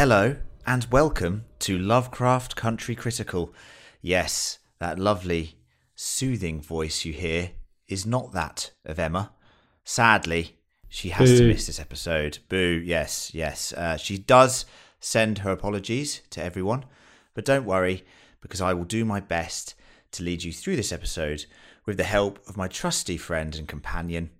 Hello and welcome to Lovecraft Country Critical. Yes, that lovely, soothing voice you hear is not that of Emma. Sadly, she has to miss this episode. Boo, yes, yes. Uh, she does send her apologies to everyone, but don't worry because I will do my best to lead you through this episode with the help of my trusty friend and companion,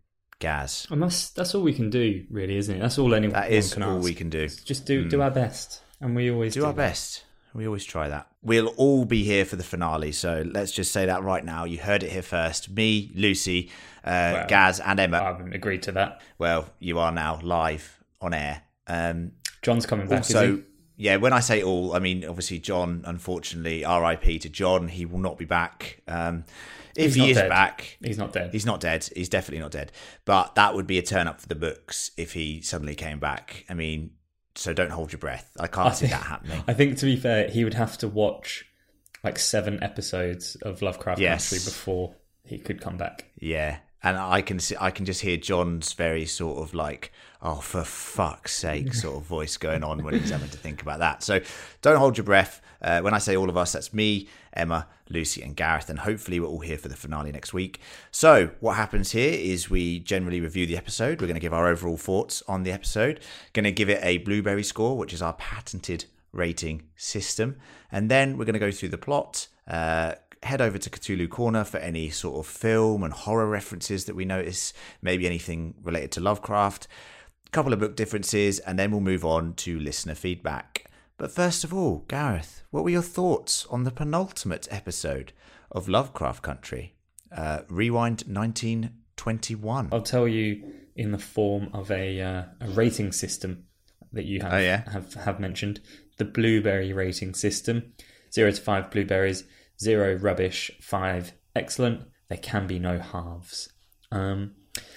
Gaz. And that's that's all we can do, really, isn't it? That's all anyone can do. That is can all ask. we can do. Just do do our best, and we always do our best. We always try that. We'll all be here for the finale, so let's just say that right now. You heard it here first. Me, Lucy, uh, Well, Gaz, and Emma. I haven't agreed to that. well, you are now live on air. Um, John's coming back. also, yeah, when I say all, I mean obviously John. Unfortunately, R.I.P. to John. He will not be back. Um, if He's he is dead. back, he's not dead. He's not dead. He's definitely not dead. But that would be a turn up for the books if he suddenly came back. I mean, so don't hold your breath. I can't I see think- that happening. I think to be fair, he would have to watch like seven episodes of Lovecraft Yes. Country before he could come back. Yeah, and I can see, I can just hear John's very sort of like, oh for fuck's sake, sort of voice going on when he's having to think about that. So don't hold your breath. Uh, when I say all of us, that's me, Emma, Lucy, and Gareth, and hopefully we're all here for the finale next week. So what happens here is we generally review the episode. We're going to give our overall thoughts on the episode. Going to give it a blueberry score, which is our patented rating system, and then we're going to go through the plot. Uh, head over to Cthulhu Corner for any sort of film and horror references that we notice, maybe anything related to Lovecraft, a couple of book differences, and then we'll move on to listener feedback. But first of all, Gareth, what were your thoughts on the penultimate episode of Lovecraft Country? Uh, rewind 1921. I'll tell you in the form of a uh, a rating system that you have Oh, yeah? have have mentioned the blueberry rating system. Zero to five blueberries, zero rubbish, five excellent. There can be no halves. Um,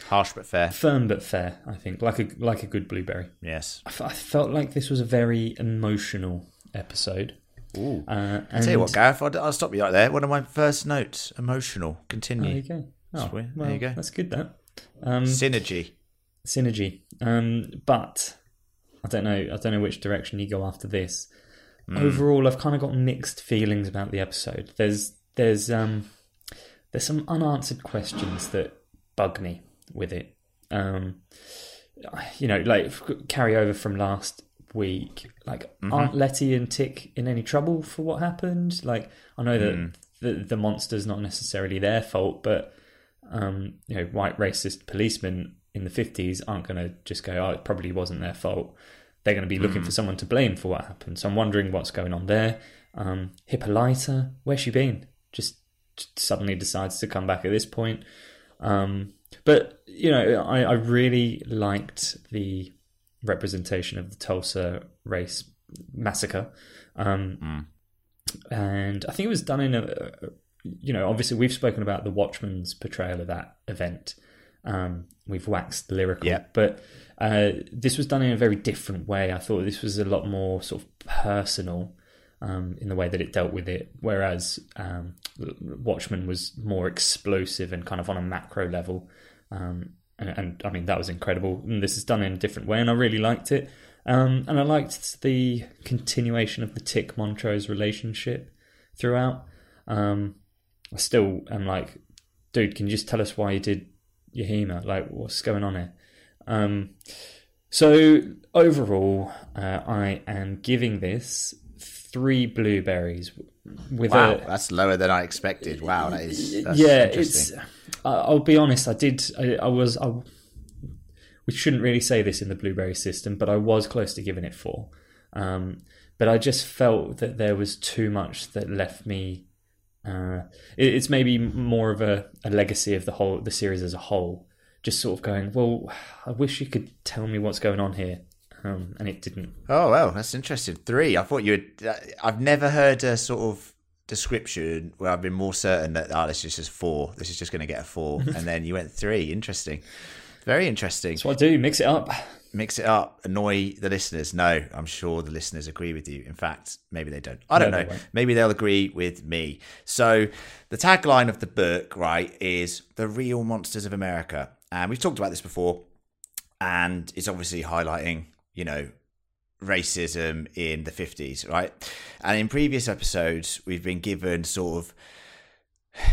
Harsh but fair. firm but fair, I think, like a like a good blueberry. Yes. I, f- I felt like this was a very emotional episode. Ooh. Uh, I tell you what, Gareth, I'll, I'll stop you right there. One of my first notes, emotional. Continue. There you go. Oh, well, There you go. That's good. That um, Synergy. synergy. Um, but I don't know. I don't know which direction you go after this. Hmm. Overall, I've kind of got mixed feelings about the episode. There's there's um there's some unanswered questions that bug me with it. Um, you know, like carry over from last week. Like, Mm-hmm. aren't Letty and Tick in any trouble for what happened? Like, I know that Hmm. the the monster's not necessarily their fault, but um, you know, white racist policemen in the fifties aren't going to just go, "Oh, it probably wasn't their fault." They're going to be looking Hmm. for someone to blame for what happened. So I'm wondering what's going on there. Um, Hippolyta, where's she been? Just, just suddenly decides to come back at this point. Um, but you know, I, I really liked the representation of the Tulsa race massacre. Um, And I think it was done in a, you know, obviously we've spoken about the Watchmen's portrayal of that event. Um, we've waxed lyrical, Yeah. but uh, this was done in a very different way. I thought this was a lot more sort of personal um, in the way that it dealt with it, whereas um, Watchmen was more explosive and kind of on a macro level. Um, and, and I mean that was incredible. And this is done in a different way, and I really liked it. Um, and I liked the continuation of the Tick Montrose relationship throughout. Um, I still am like, dude, can you just tell us why you did Yahima? Like, what's going on here? Um, so overall, uh, I am giving this three blueberries with Wow, a that's lower than I expected. Wow, that is that's yeah. It's. I'll be honest. I did. I, I was. I, we shouldn't really say this in the blueberry system, but I was close to giving it four. Um, but I just felt that there was too much that left me. Uh, it, it's maybe more of a, a legacy of the whole the series as a whole. Just sort of going, well, I wish you could tell me what's going on here, um, and it didn't. Oh well, that's interesting. Three. I thought you. Would, uh, I've never heard a sort of description where I've been more certain that oh, this is just four. This is just going to get a four, and then you went three. Interesting. Very interesting. That's what I do. Mix it up. Mix it up. Annoy the listeners. No, I'm sure the listeners agree with you. In fact, maybe they don't. I don't No, know. won't. Maybe they'll agree with me. So the tagline of the book, right, is the real monsters of America, and we've talked about this before, and it's obviously highlighting, you know, racism in the 50s, right? And in previous episodes, we've been given sort of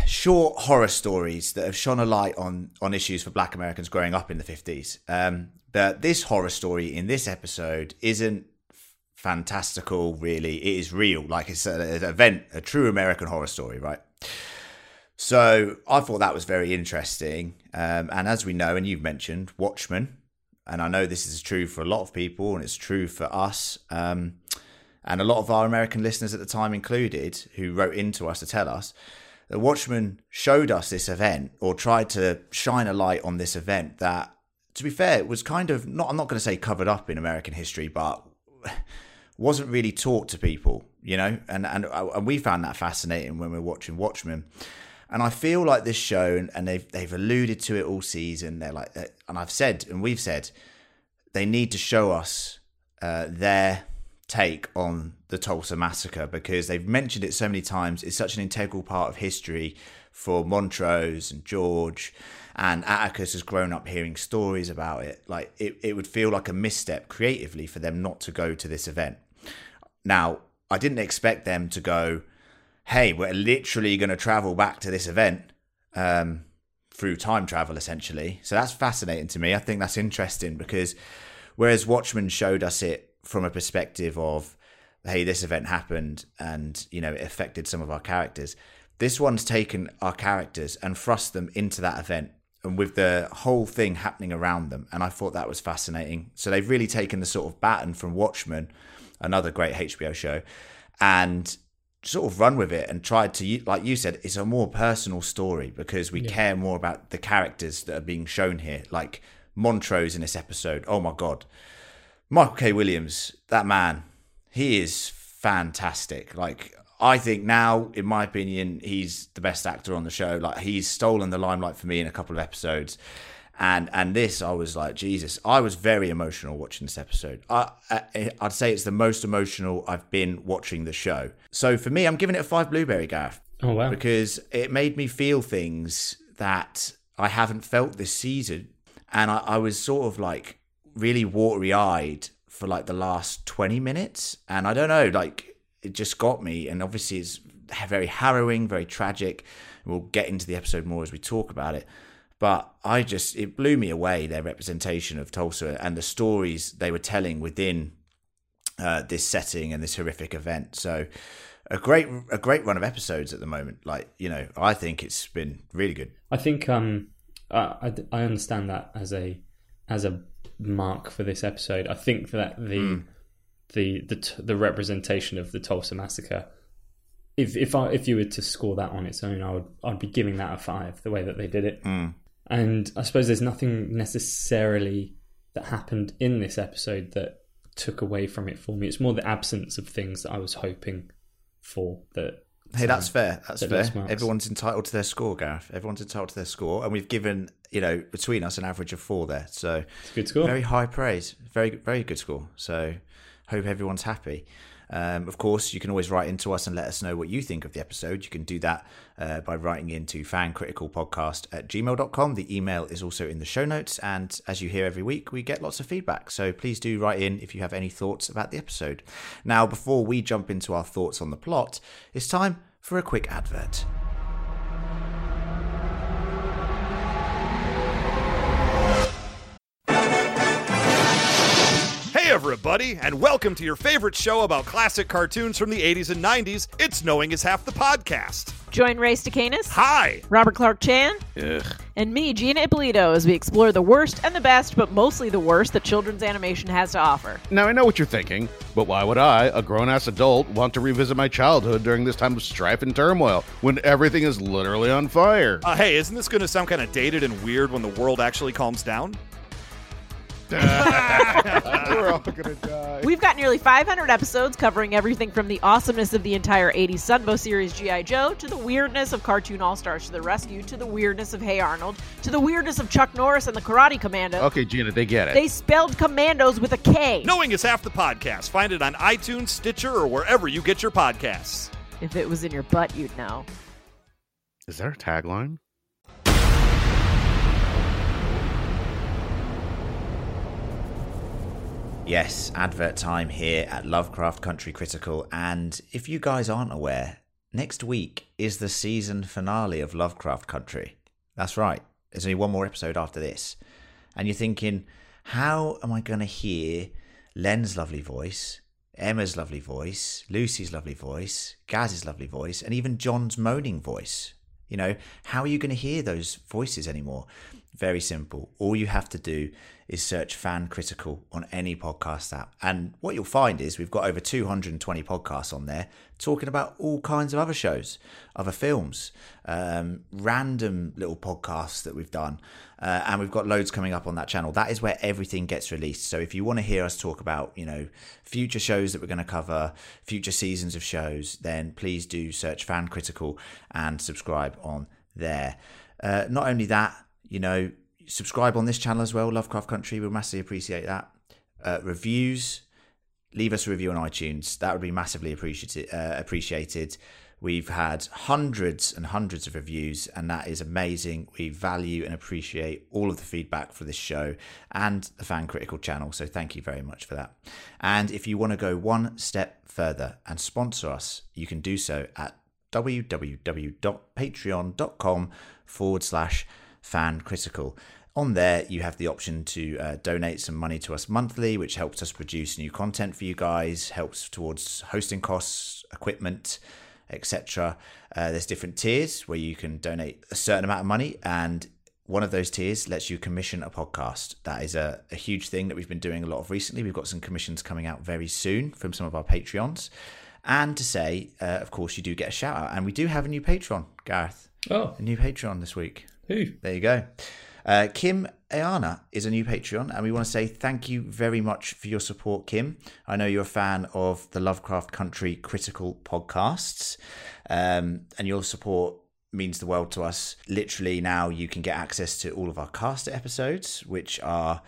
short horror stories that have shone a light on on issues for black Americans growing up in the 50s. Um, but this horror story in this episode isn't fantastical really it is real like it's an event a true american horror story right so i thought that was very interesting um, and as we know and you've mentioned watchmen and i know this is true for a lot of people and it's true for us um, and a lot of our american listeners at the time included who wrote into us to tell us that watchmen showed us this event or tried to shine a light on this event that to be fair was kind of not i'm not going to say covered up in american history but wasn't really taught to people, you know, and and and we found that fascinating when we were watching Watchmen. And I feel like this show, and- they've they've alluded to it all season. They're like, and I've said, and we've said, they need to show us uh, their take on the Tulsa massacre because they've mentioned it so many times. It's such an integral part of history for Montrose and George, and Atticus has grown up hearing stories about it. Like it, it would feel like a misstep creatively for them not to go to this event. Now, I didn't expect them to go, hey, we're literally going to travel back to this event um, through time travel, essentially. So that's fascinating to me. I think that's interesting because whereas Watchmen showed us it from a perspective of, hey, this event happened and, you know, it affected some of our characters, this one's taken our characters and thrust them into that event and with the whole thing happening around them. And I thought that was fascinating. So they've really taken the sort of baton from Watchmen, another great HBO show, and sort of run with it and tried to, like you said, it's a more personal story because we care more about the characters that are being shown here. Like Montrose in this episode. Oh my God. Michael K. Williams, that man, he is fantastic. Like, I think now, in my opinion, he's the best actor on the show. Like, he's stolen the limelight for me in a couple of episodes. And and this, I was like, Jesus, I was very emotional watching this episode. I, I I'd say it's the most emotional I've been watching the show. So for me, I'm giving it a five blueberry, Gareth Oh wow! because it made me feel things that I haven't felt this season. And I, I was sort of like really watery eyed for like the last 20 minutes. And I don't know, like it just got me. And obviously, it's very harrowing, very tragic. We'll get into the episode more as we talk about it. But I just, it blew me away their representation of Tulsa and the stories they were telling within uh, this setting and this horrific event. So, a great a great run of episodes at the moment. Like you know, I think it's been really good. I think um, I I understand that as a as a mark for this episode. I think that the the the the representation of the Tulsa massacre. If if I if you were to score that on its own, I would I'd be giving that a five. The way that they did it, and I suppose there's nothing necessarily that happened in this episode that took away from it for me. It's more the absence of things that I was hoping for. That Hey, that's fair. That's fair. Everyone's entitled to their score, Gareth. Everyone's entitled to their score, and we've given you know between us an average of four there. So it's a good score. very high praise. Very very good score. So hope everyone's happy. Um, of course, you can always write into us and let us know what you think of the episode. You can do that uh, by writing into fancriticalpodcast at gmail.com. The email is also in the show notes. And as you hear every week, we get lots of feedback. So please do write in if you have any thoughts about the episode. Now, before we jump into our thoughts on the plot, it's time for a quick advert. Everybody, and welcome to your favorite show about classic cartoons from the 80s and 90s. It's Knowing is Half the Podcast. Join Ray Stacanis, Hi! Robert Clark Chan, Ugh. and me, Gina Ippolito, as we explore the worst and the best, but mostly the worst that children's animation has to offer. Now, I know what you're thinking, but why would I, a grown ass adult, want to revisit my childhood during this time of strife and turmoil when everything is literally on fire? Uh, hey, isn't this going to sound kind of dated and weird when the world actually calms down? We're all gonna die. We've got nearly 500 episodes covering everything from the awesomeness of the entire 80s Sunbow series G.I. Joe to the weirdness of Cartoon All Stars to the Rescue to the weirdness of Hey Arnold to the weirdness of Chuck Norris and the Karate Commando. Okay, Gina, they get it. They spelled commandos with a K. Knowing is Half the Podcast. Find it on iTunes, Stitcher, or wherever you get your podcasts. If it was in your butt, you'd know. Is there a tagline? Yes, advert time here at Lovecraft Country Critical. And if you guys aren't aware, next week is the season finale of Lovecraft Country. That's right, there's only one more episode after this. And you're thinking, how am I going to hear Len's lovely voice, Emma's lovely voice, Lucy's lovely voice, Gaz's lovely voice, and even John's moaning voice? You know, how are you going to hear those voices anymore? Very simple. All you have to do is search Fan Critical on any podcast app. And what you'll find is we've got over 220 podcasts on there talking about all kinds of other shows, other films, um, random little podcasts that we've done. Uh, and we've got loads coming up on that channel. That is where everything gets released. So if you want to hear us talk about, you know, future shows that we're going to cover, future seasons of shows, then please do search Fan Critical and subscribe on there. Uh, not only that, you know, subscribe on this channel as well, Lovecraft Country. We'll massively appreciate that. Uh, reviews, leave us a review on iTunes. That would be massively appreciated. Uh, appreciated. We've had hundreds and hundreds of reviews, and that is amazing. We value and appreciate all of the feedback for this show and the Fan Critical channel. So thank you very much for that. And if you want to go one step further and sponsor us, you can do so at www.patreon.com forward slash fan critical. On there, you have the option to uh, donate some money to us monthly, which helps us produce new content for you guys, helps towards hosting costs, equipment, etc. Uh, there's different tiers where you can donate a certain amount of money, and one of those tiers lets you commission a podcast. That is a, a huge thing that we've been doing a lot of recently. We've got some commissions coming out very soon from some of our Patreons. And to say, uh, of course, you do get a shout out. And we do have a new Patreon, Gareth. Oh, A new Patreon this week. There you go. Uh, Kim Ayana is a new Patreon, and we want to say thank you very much for your support, Kim. I know you're a fan of the Lovecraft Country critical podcasts, um, and your support means the world to us. Literally, now you can get access to all of our cast episodes, which are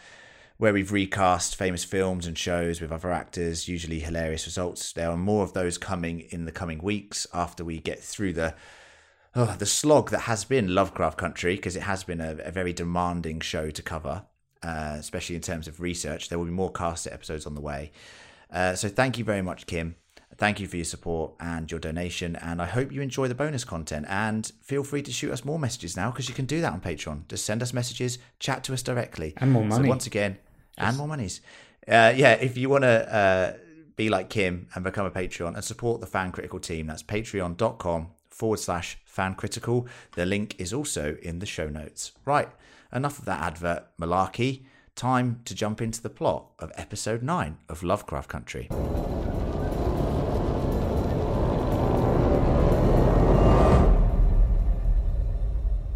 where we've recast famous films and shows with other actors, usually hilarious results. There are more of those coming in the coming weeks after we get through the oh, the slog that has been Lovecraft Country, because it has been a, a very demanding show to cover, uh, especially in terms of research. There will be more cast episodes on the way. Uh, so thank you very much, Kim. Thank you for your support and your donation. And I hope you enjoy the bonus content. And feel free to shoot us more messages now because you can do that on Patreon. Just send us messages, chat to us directly. And more money. So once again, and more monies. Uh, yeah, if you want to uh, be like Kim and become a Patreon and support the Fan Critical team, that's patreon.com forward slash fan critical. The link is also in the show notes. Right, enough of that advert malarkey. Time to jump into the plot of episode 9 of Lovecraft Country.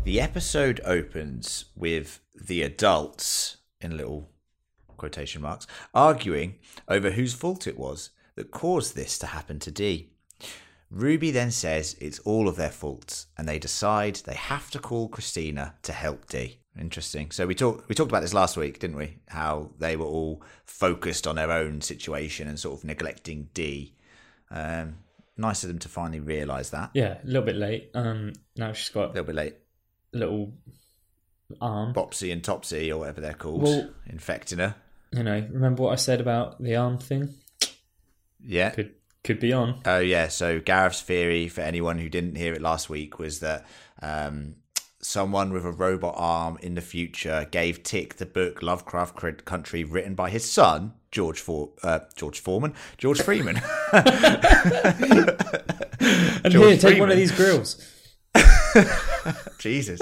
The episode opens with the adults, in little quotation marks, arguing over whose fault it was that caused this to happen to Dee. Ruby then says it's all of their faults, and they decide they have to call Christina to help Dee. Interesting. So we talked we talked about this last week, didn't we? How they were all focused on their own situation and sort of neglecting Dee. Um, nice of them to finally realise that. Yeah, a little bit late. Um, now she's got little bit late. a little arm. Bopsy and Topsy, or whatever they're called, Well- infecting her. You know, remember what I said about the arm thing? Yeah. Could could be on. Oh yeah. So Gareth's theory, for anyone who didn't hear it last week, was that um, someone with a robot arm in the future gave Tick the book Lovecraft Country, written by his son George For uh, George Foreman, George Freeman. And George here, take one of these grills. Jesus.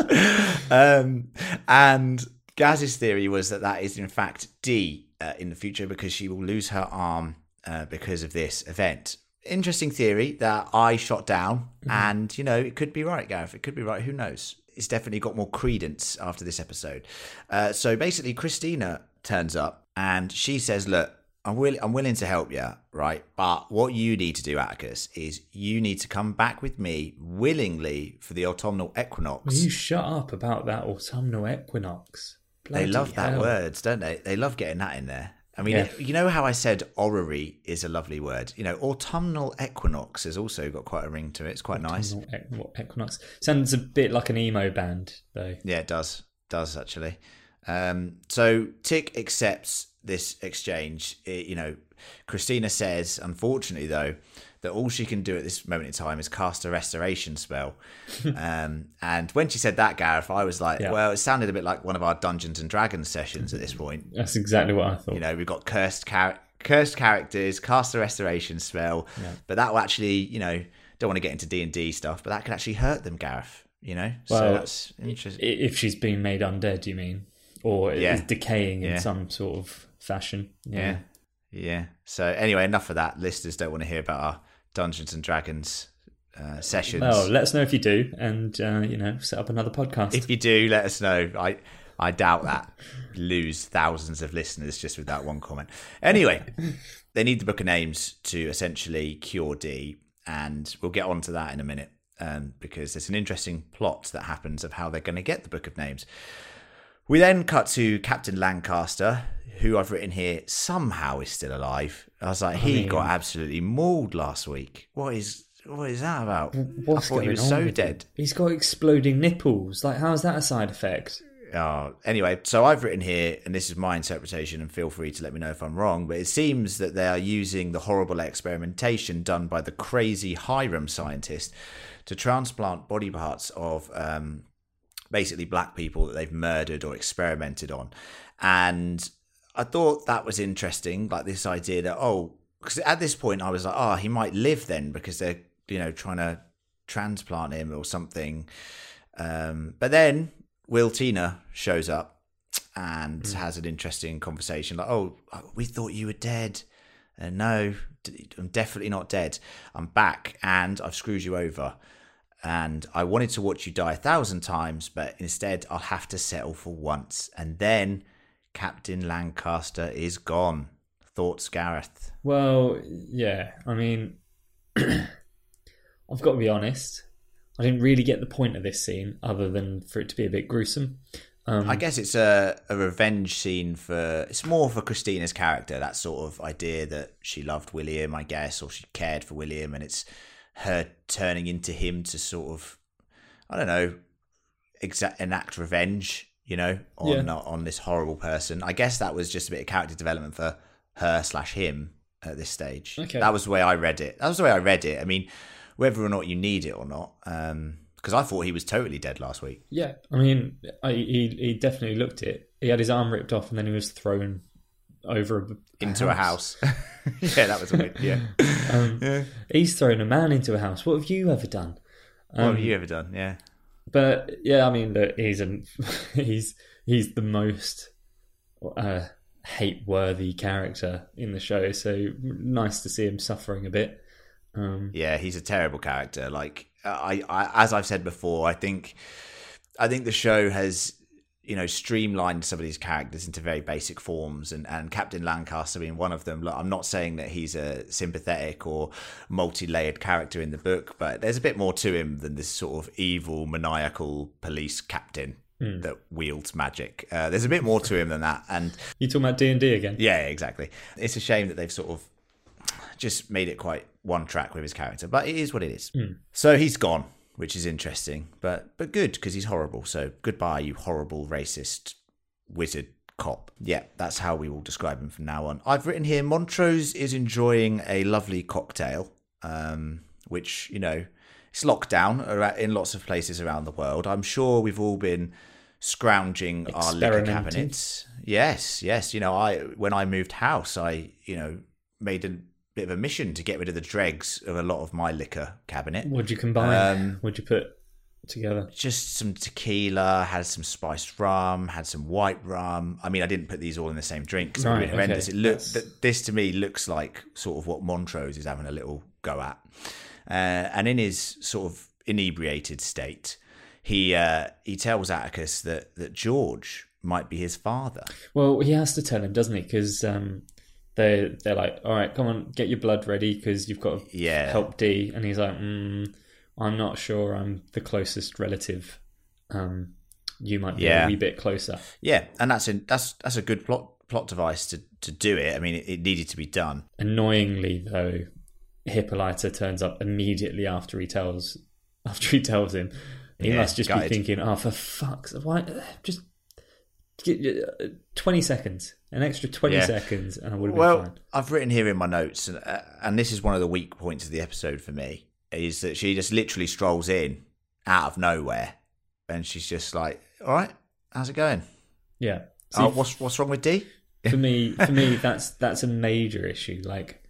Um, and Gaz's theory was that that is in fact Dee uh, in the future because she will lose her arm uh, because of this event. Interesting theory that I shot down, and you know it could be right, Gareth. It could be right. Who knows? It's definitely got more credence after this episode. Uh, so basically, Christina turns up and she says, "Look, I'm willing. I'm willing to help you, right? But what you need to do, Atticus, is you need to come back with me willingly for the autumnal equinox." Will you shut up about that autumnal equinox? They Bloody love that hell. words, don't they? They love getting that in there. I mean, Yeah. you know how I said orrery is a lovely word. You know, autumnal equinox has also got quite a ring to it. It's quite nice. Autumnal equ- what, equinox sounds a bit like an emo band, though. Yeah, it does. Does actually. Um, so Tick accepts this exchange. It- you know, Christina says, unfortunately though, that all she can do at this moment in time is cast a restoration spell. um, and when she said that, Gareth, I was like, Yeah. well, it sounded a bit like one of our Dungeons and Dragons sessions at this point. That's exactly what I thought. You know, we've got cursed char- cursed characters, cast a restoration spell, but that will actually, you know, don't want to get into D and D stuff, but that could actually hurt them, Gareth. You know, so Well, that's interesting. If she's being made undead, you mean, or Yeah. is decaying Yeah. in some sort of fashion? Yeah. Yeah. So anyway, enough of that. Listeners don't want to hear about our Dungeons and Dragons uh, sessions. Well, let us know if you do, and uh, you know, set up another podcast. if you do, let us know. I I doubt that. Lose thousands of listeners just with that one comment. Anyway, they need the book of names to essentially cure Dee, and we'll get on to that in a minute um, because there's an interesting plot that happens of how they're going to get the book of names. We then cut to Captain Lancaster, who I've written here somehow is still alive. I was like, he mean- got absolutely mauled last week. What is what is that about? What's I thought going he was on so dead. He's got exploding nipples. Like, how's that a side effect? Oh, anyway, so I've written here, and this is my interpretation, and feel free to let me know if I'm wrong, but it seems that they are using the horrible experimentation done by the crazy Hiram scientist to transplant body parts of um, basically black people that they've murdered or experimented on. And I thought that was interesting, like this idea that, oh, because at this point I was like, oh, he might live then because they're, you know, trying to transplant him or something. Um, but then Will Tina shows up and has an interesting conversation like, oh, we thought you were dead. Uh, no, I'm definitely not dead. I'm back and I've screwed you over. And I wanted to watch you die a thousand times, but instead I'll have to settle for once. And then Captain Lancaster is gone. Thoughts, Gareth? Well, yeah. I mean, I've got to be honest. I didn't really get the point of this scene, other than for it to be a bit gruesome. Um, I guess it's a, a revenge scene for it's more for Christina's character, that sort of idea that she loved William, I guess, or she cared for William, and it's her turning into him to sort of I don't know, exa- enact revenge, you know, on Yeah. on this horrible person. I guess that was just a bit of character development for her slash him at this stage. Okay. That was the way I read it. That was the way I read it. I mean, whether or not you need it or not, um, because I thought he was totally dead last week. yeah, I mean, I, he he definitely looked it. He had his arm ripped off, and then he was thrown over a, into a house. yeah, that was weird. Yeah. Um, yeah. He's thrown a man into a house. What have you ever done? What Um, have you ever done? Yeah. But yeah, I mean, look, he's an he's he's the most uh, hate-worthy character in the show. So nice to see him suffering a bit. Um, Yeah, he's a terrible character. Like I, I as I've said before, I think I think the show has you know streamlined some of these characters into very basic forms and and Captain Lancaster being one of them. Look, I'm not saying that he's a sympathetic or multi-layered character in the book, but there's a bit more to him than this sort of evil maniacal police captain that wields magic. Uh, there's a bit more to him than that and you talking about D and D again? Yeah, exactly. It's a shame that they've sort of just made it quite one track with his character, but it is what it is. So he's gone, which is interesting, but but good because he's horrible. So goodbye, you horrible racist wizard cop. Yeah, that's how we will describe him from now on. I've written here Montrose is enjoying a lovely cocktail, um, which you know it's locked down in lots of places around the world. I'm sure we've all been scrounging our liquor cabinets. Yes, yes. You know, I when I moved house, I you know made a bit of a mission to get rid of the dregs of a lot of my liquor cabinet. What'd you combine? Um, What'd you put together? Just some tequila, had some spiced rum, had some white rum. I mean, I didn't put these all in the same drink because it would Right, be horrendous. okay. It look, That's- th- this to me looks like sort of what Montrose is having a little go at. Uh, and in his sort of inebriated state, he uh, he tells Atticus that, that George might be his father. Well, he has to tell him, doesn't he? Because um, they they're like, "All right, come on, get your blood ready because you've got to Yeah. help Dee." And he's like, mm, "I'm not sure. I'm the closest relative. Um, you might be Yeah. a wee bit closer." Yeah, and that's a, that's that's a good plot plot device to, to do it. I mean, it, it needed to be done. Annoyingly, though, Hippolyta turns up immediately after he tells after he tells him. He Yeah, must just gutted. be thinking, "Oh, for fuck's sake why just." Get, uh, 20 seconds an extra 20 Yeah. seconds and i would have been Well, fine I've written here in my notes, and, uh, and this is one of the weak points of the episode for me, is that she just literally strolls in out of nowhere, and she's just like, "All right, how's it going? yeah See, Oh, what's what's wrong with Dee?" for me for me that's that's a major issue like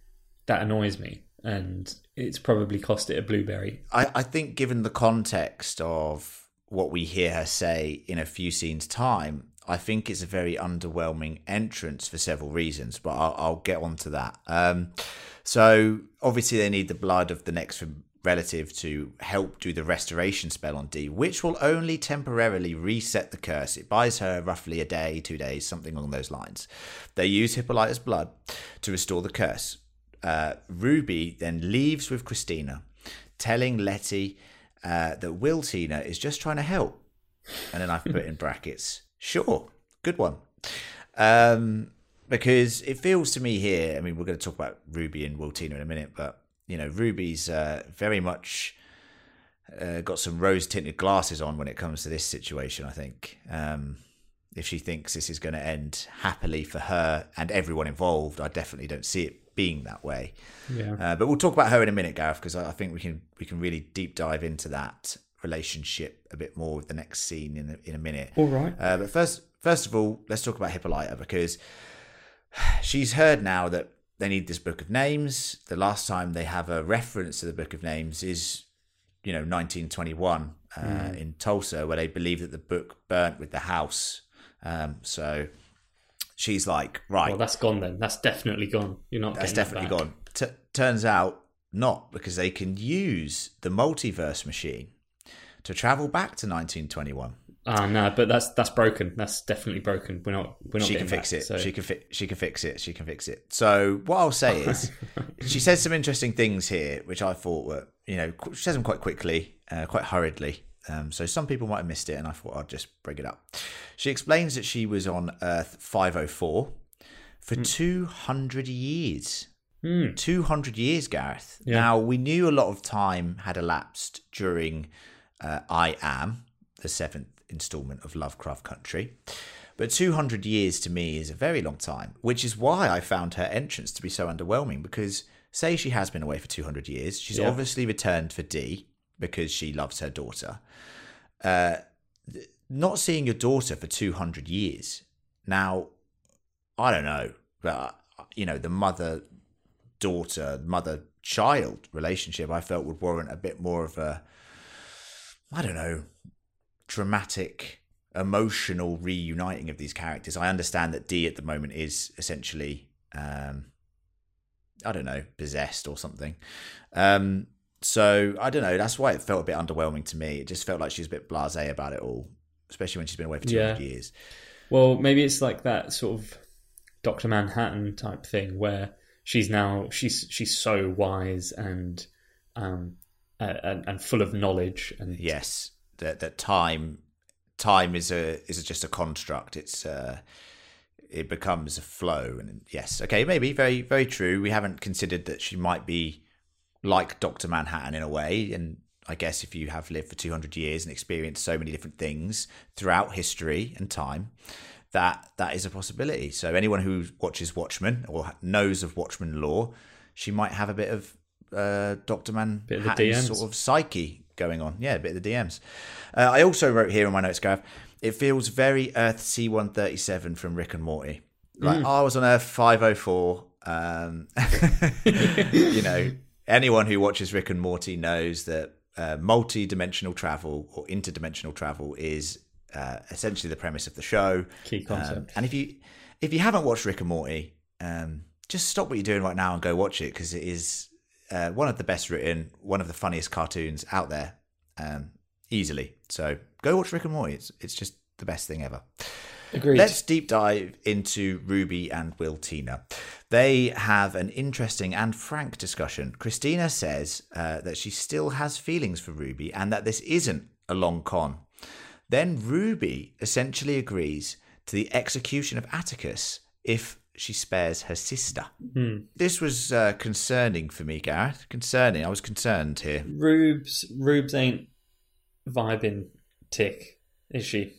that annoys me and it's probably cost it a blueberry I, I think, given the context of what we hear her say in a few scenes' time, I think it's a very underwhelming entrance for several reasons, but I'll, I'll get on to that. Um, so, obviously, they need the blood of the next relative to help do the restoration spell on Dee, which will only temporarily reset the curse. It buys her roughly a day, two days, something along those lines. They use Hippolyta's blood to restore the curse. Uh, Ruby then leaves with Christina, telling Letty uh, that Will Tina is just trying to help. And then I've put in brackets, sure, good one. Um, because it feels to me here, I mean, we're going to talk about Ruby and Will Tina in a minute, but, you know, Ruby's uh, very much uh, got some rose tinted glasses on when it comes to this situation, I think. Um, if she thinks this is going to end happily for her and everyone involved, I definitely don't see it being that way. yeah Uh, but we'll talk about her in a minute, Gareth, because I I think we can we can really deep dive into that relationship a bit more with the next scene in a, in a minute. all right Uh, but first, first of all, let's talk about Hippolyta because she's heard now that they need this book of names. The last time they have a reference to the book of names is, you know, 1921 uh, in Tulsa, where they believe that the book burnt with the house. Um, so she's like, right, well that's gone then that's definitely gone you're not that's getting that definitely gone. T- turns out not because they can use the multiverse machine to travel back to 1921. ah no but that's that's broken that's definitely broken we're not we're not she can fix back, it. so- She can fi- she can fix it. She can fix it. So what I'll say is, she says some interesting things here, which I thought were, you know, she says them quite quickly, uh, quite hurriedly. Um, so some people might have missed it, and I thought I'd just bring it up. She explains that she was on Earth 504 for 200 years. Hmm. 200 years, Gareth. Yeah. Now, we knew a lot of time had elapsed during uh, I Am, the seventh installment of Lovecraft Country. But 200 years to me is a very long time, which is why I found her entrance to be so underwhelming because, say, she has been away for 200 years. She's Yeah. obviously returned for Dee because she loves her daughter. Uh, th- not seeing your daughter for 200 years. Now, I don't know, but, you know, the mother daughter, mother child relationship I felt would warrant a bit more of a, I don't know, dramatic, emotional reuniting of these characters. I understand that Dee at the moment is essentially, um, I don't know, possessed or something. Um, so I don't know. That's why it felt a bit underwhelming to me. It just felt like she was a bit blasé about it all, especially when she's been away for two hundred Yeah. years. Well, maybe it's like that sort of Doctor Manhattan type thing where she's now she's she's so wise and um and, and full of knowledge and Yes, that that time time is a is just a construct. It's uh, it becomes a flow, and yes, okay, maybe very very true. We haven't considered that she might be like Doctor Manhattan in a way, and I guess if you have lived for two hundred years and experienced so many different things throughout history and time, that that is a possibility. So anyone who watches Watchmen or knows of Watchmen lore, she might have a bit of uh, Doctor Bit of the Manhattan's DMs. sort of psyche going on. Yeah, a bit of the DMs. Uh, I also wrote here in my notes, Gav, it feels very Earth C137 from Rick and Morty. Like, Mm. I was on Earth 504. Um, you know, anyone who watches Rick and Morty knows that uh, multi-dimensional travel or interdimensional travel is uh, essentially the premise of the show. Key concept. Um, and if you if you haven't watched Rick and Morty, um, just stop what you're doing right now and go watch it because it is uh, one of the best written, one of the funniest cartoons out there, um, easily. So go watch Rick and Morty. It's it's just the best thing ever. Agreed. Let's deep dive into Ruby and Will Tina. They have an interesting and frank discussion. Christina says uh, that she still has feelings for Ruby and that this isn't a long con. Then Ruby essentially agrees to the execution of Atticus if she spares her sister. This was uh, concerning for me, Gareth. Concerning. I was concerned here. Rubes Rubes ain't vibing tick, is she?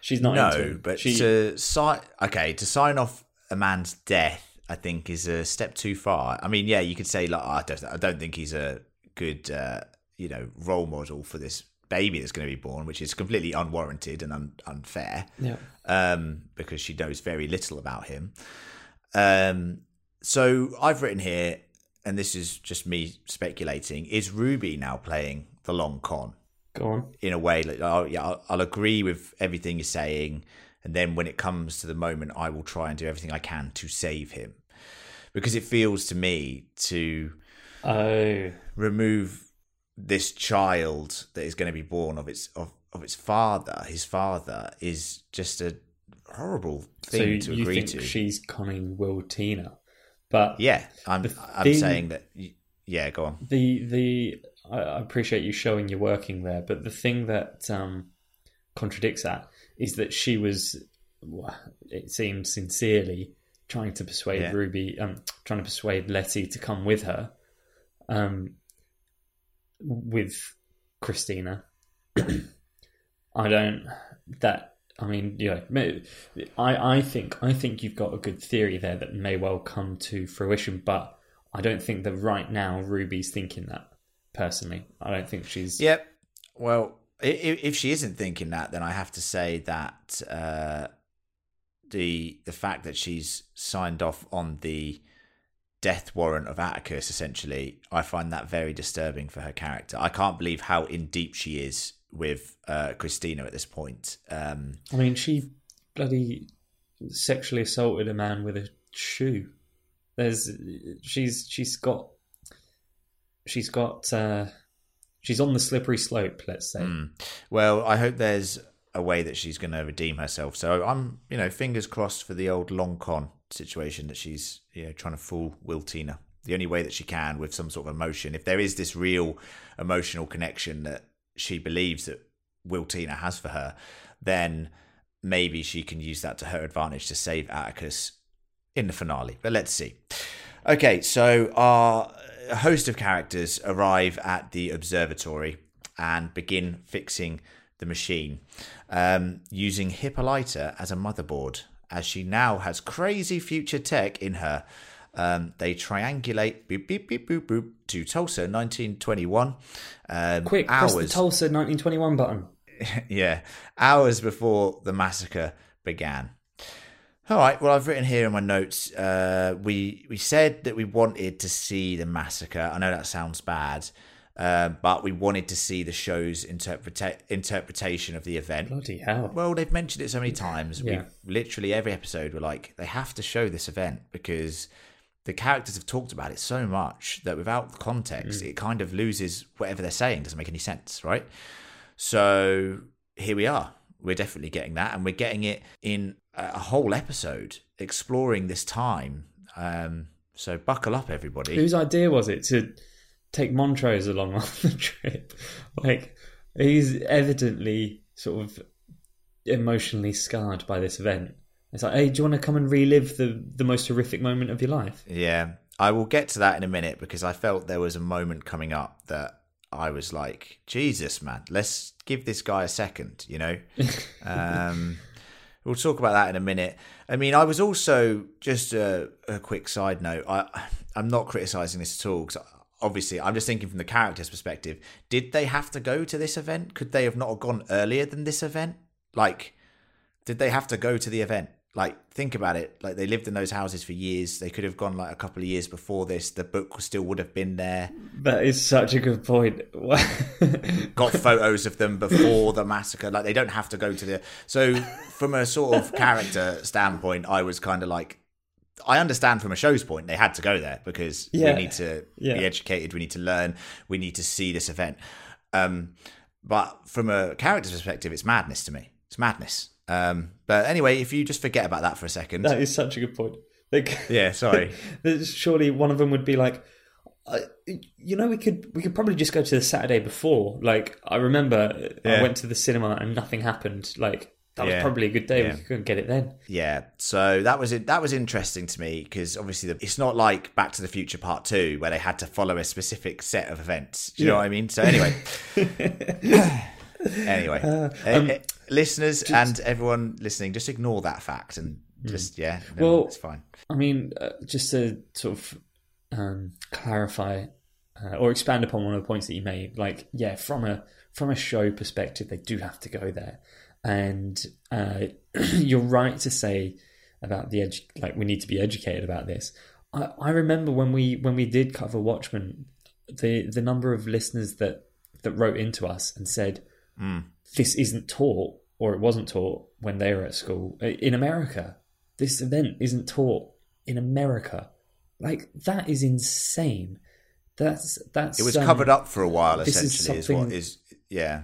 She's not into no, but she, to sign okay to sign off a man's death, I think is a step too far. I mean, yeah, you could say like oh, I don't, I don't think he's a good, uh, you know, role model for this baby that's going to be born, which is completely unwarranted and un- unfair. yeah. um, because she knows very little about him. Um, so I've written here, and this is just me speculating: is Ruby now playing the long con Go on. in a way? Like, oh, yeah, I'll, I'll agree with everything you're saying, and then when it comes to the moment, I will try and do everything I can to save him, because it feels to me to Oh, remove this child that is going to be born of its of, of its father his father is just a horrible so thing to you agree think to she's conning Will Tina, but yeah i'm i'm saying that yeah go on the the I, I appreciate you showing your working there, but the thing that um, contradicts that is that she was, well, it seemed sincerely trying to persuade Yeah. Ruby, um, trying to persuade Letty to come with her, um, with Christina. I don't that. I mean, yeah, may- I, I think I think you've got a good theory there that may well come to fruition, but I don't think that right now Ruby's thinking that. Personally, I don't think she's. yep well i- i- if she isn't thinking that then i have to say that uh the the fact that she's signed off on the death warrant of Atticus essentially I find that very disturbing for her character I can't believe how in deep she is with uh Christina at this point um I mean, she bloody sexually assaulted a man with a shoe. There's, she's she's got, she's got, uh, she's on the slippery slope. Let's say. Mm. Well, I hope there's a way that she's going to redeem herself. So I'm, you know, fingers crossed for the old long con situation that she's, you know, trying to fool Will Tina. The only way that she can with some sort of emotion. If there is this real emotional connection that she believes that Will Tina has for her, then maybe she can use that to her advantage to save Atticus in the finale. But let's see. Okay, so our host of characters arrive at the observatory and begin fixing the machine um, using Hippolyta as a motherboard. As she now has crazy future tech in her, um, they triangulate boop, beep, beep, boop, boop, to Tulsa 1921. Um, Quick, hours, press the Tulsa 1921 button. yeah, hours before the massacre began. All right. Well, I've written here in my notes. Uh, we we said that we wanted to see the massacre. I know that sounds bad, uh, but we wanted to see the show's interpreta- interpretation of the event. Bloody hell! Well, they've mentioned it so many times. Yeah. We literally every episode we're like, they have to show this event because the characters have talked about it so much that without the context, Mm. it kind of loses whatever they're saying. Doesn't make any sense, right? So here we are. We're definitely getting that, and we're getting it in a whole episode exploring this time. Um, so buckle up, everybody. Whose idea was it to take Montrose along on the trip? Like, he's evidently sort of emotionally scarred by this event. It's like, hey, do you want to come and relive the, the most horrific moment of your life? Yeah, I will get to that in a minute because I felt there was a moment coming up that I was like, Jesus, man, let's give this guy a second, you know? um, we'll talk about that in a minute. I mean, I was also, just a, a quick side note, I, I'm not criticizing this at all because obviously I'm just thinking from the character's perspective. Did they have to go to this event? Could they have not gone earlier than this event? Like, did they have to go to the event? Like, think about it. Like, they lived in those houses for years. They could have gone like a couple of years before this. The book still would have been there. That is such a good point. Got photos of them before the massacre. Like, they don't have to go to the. So, from a sort of character standpoint, I was kind of like, I understand from a show's point they had to go there because Yeah. we need to Yeah. be educated, we need to learn, we need to see this event. Um, but from a character's perspective, it's madness to me. It's madness. Um, but anyway, if you just forget about that for a second, that is such a good point. Like, yeah, sorry, surely one of them would be like uh, you know we could we could probably just go to the saturday before like i remember i went to the cinema and nothing happened like that was probably a good day Yeah. we couldn't get it then yeah. So that was it. That was interesting to me because obviously the, it's not like Back to the Future Part Two where they had to follow a specific set of events. Do you know what I mean? So anyway, anyway, um, Eh, eh, listeners and everyone listening, just ignore that fact and just yeah, no, Hmm. Well- it's fine. i mean uh, just to sort of um, clarify uh, or expand upon one of the points that you made like yeah from a from a show perspective they do have to go there and uh, you're right to say about the edge like we need to be educated about this. I, I remember when we when we did cover watchmen the the number of listeners that that wrote into us and said this isn't taught or it wasn't taught when they were at school. In america this event isn't taught in america. Like that is insane. That's that's It was um, covered up for a while. this is Essentially, is, what is yeah,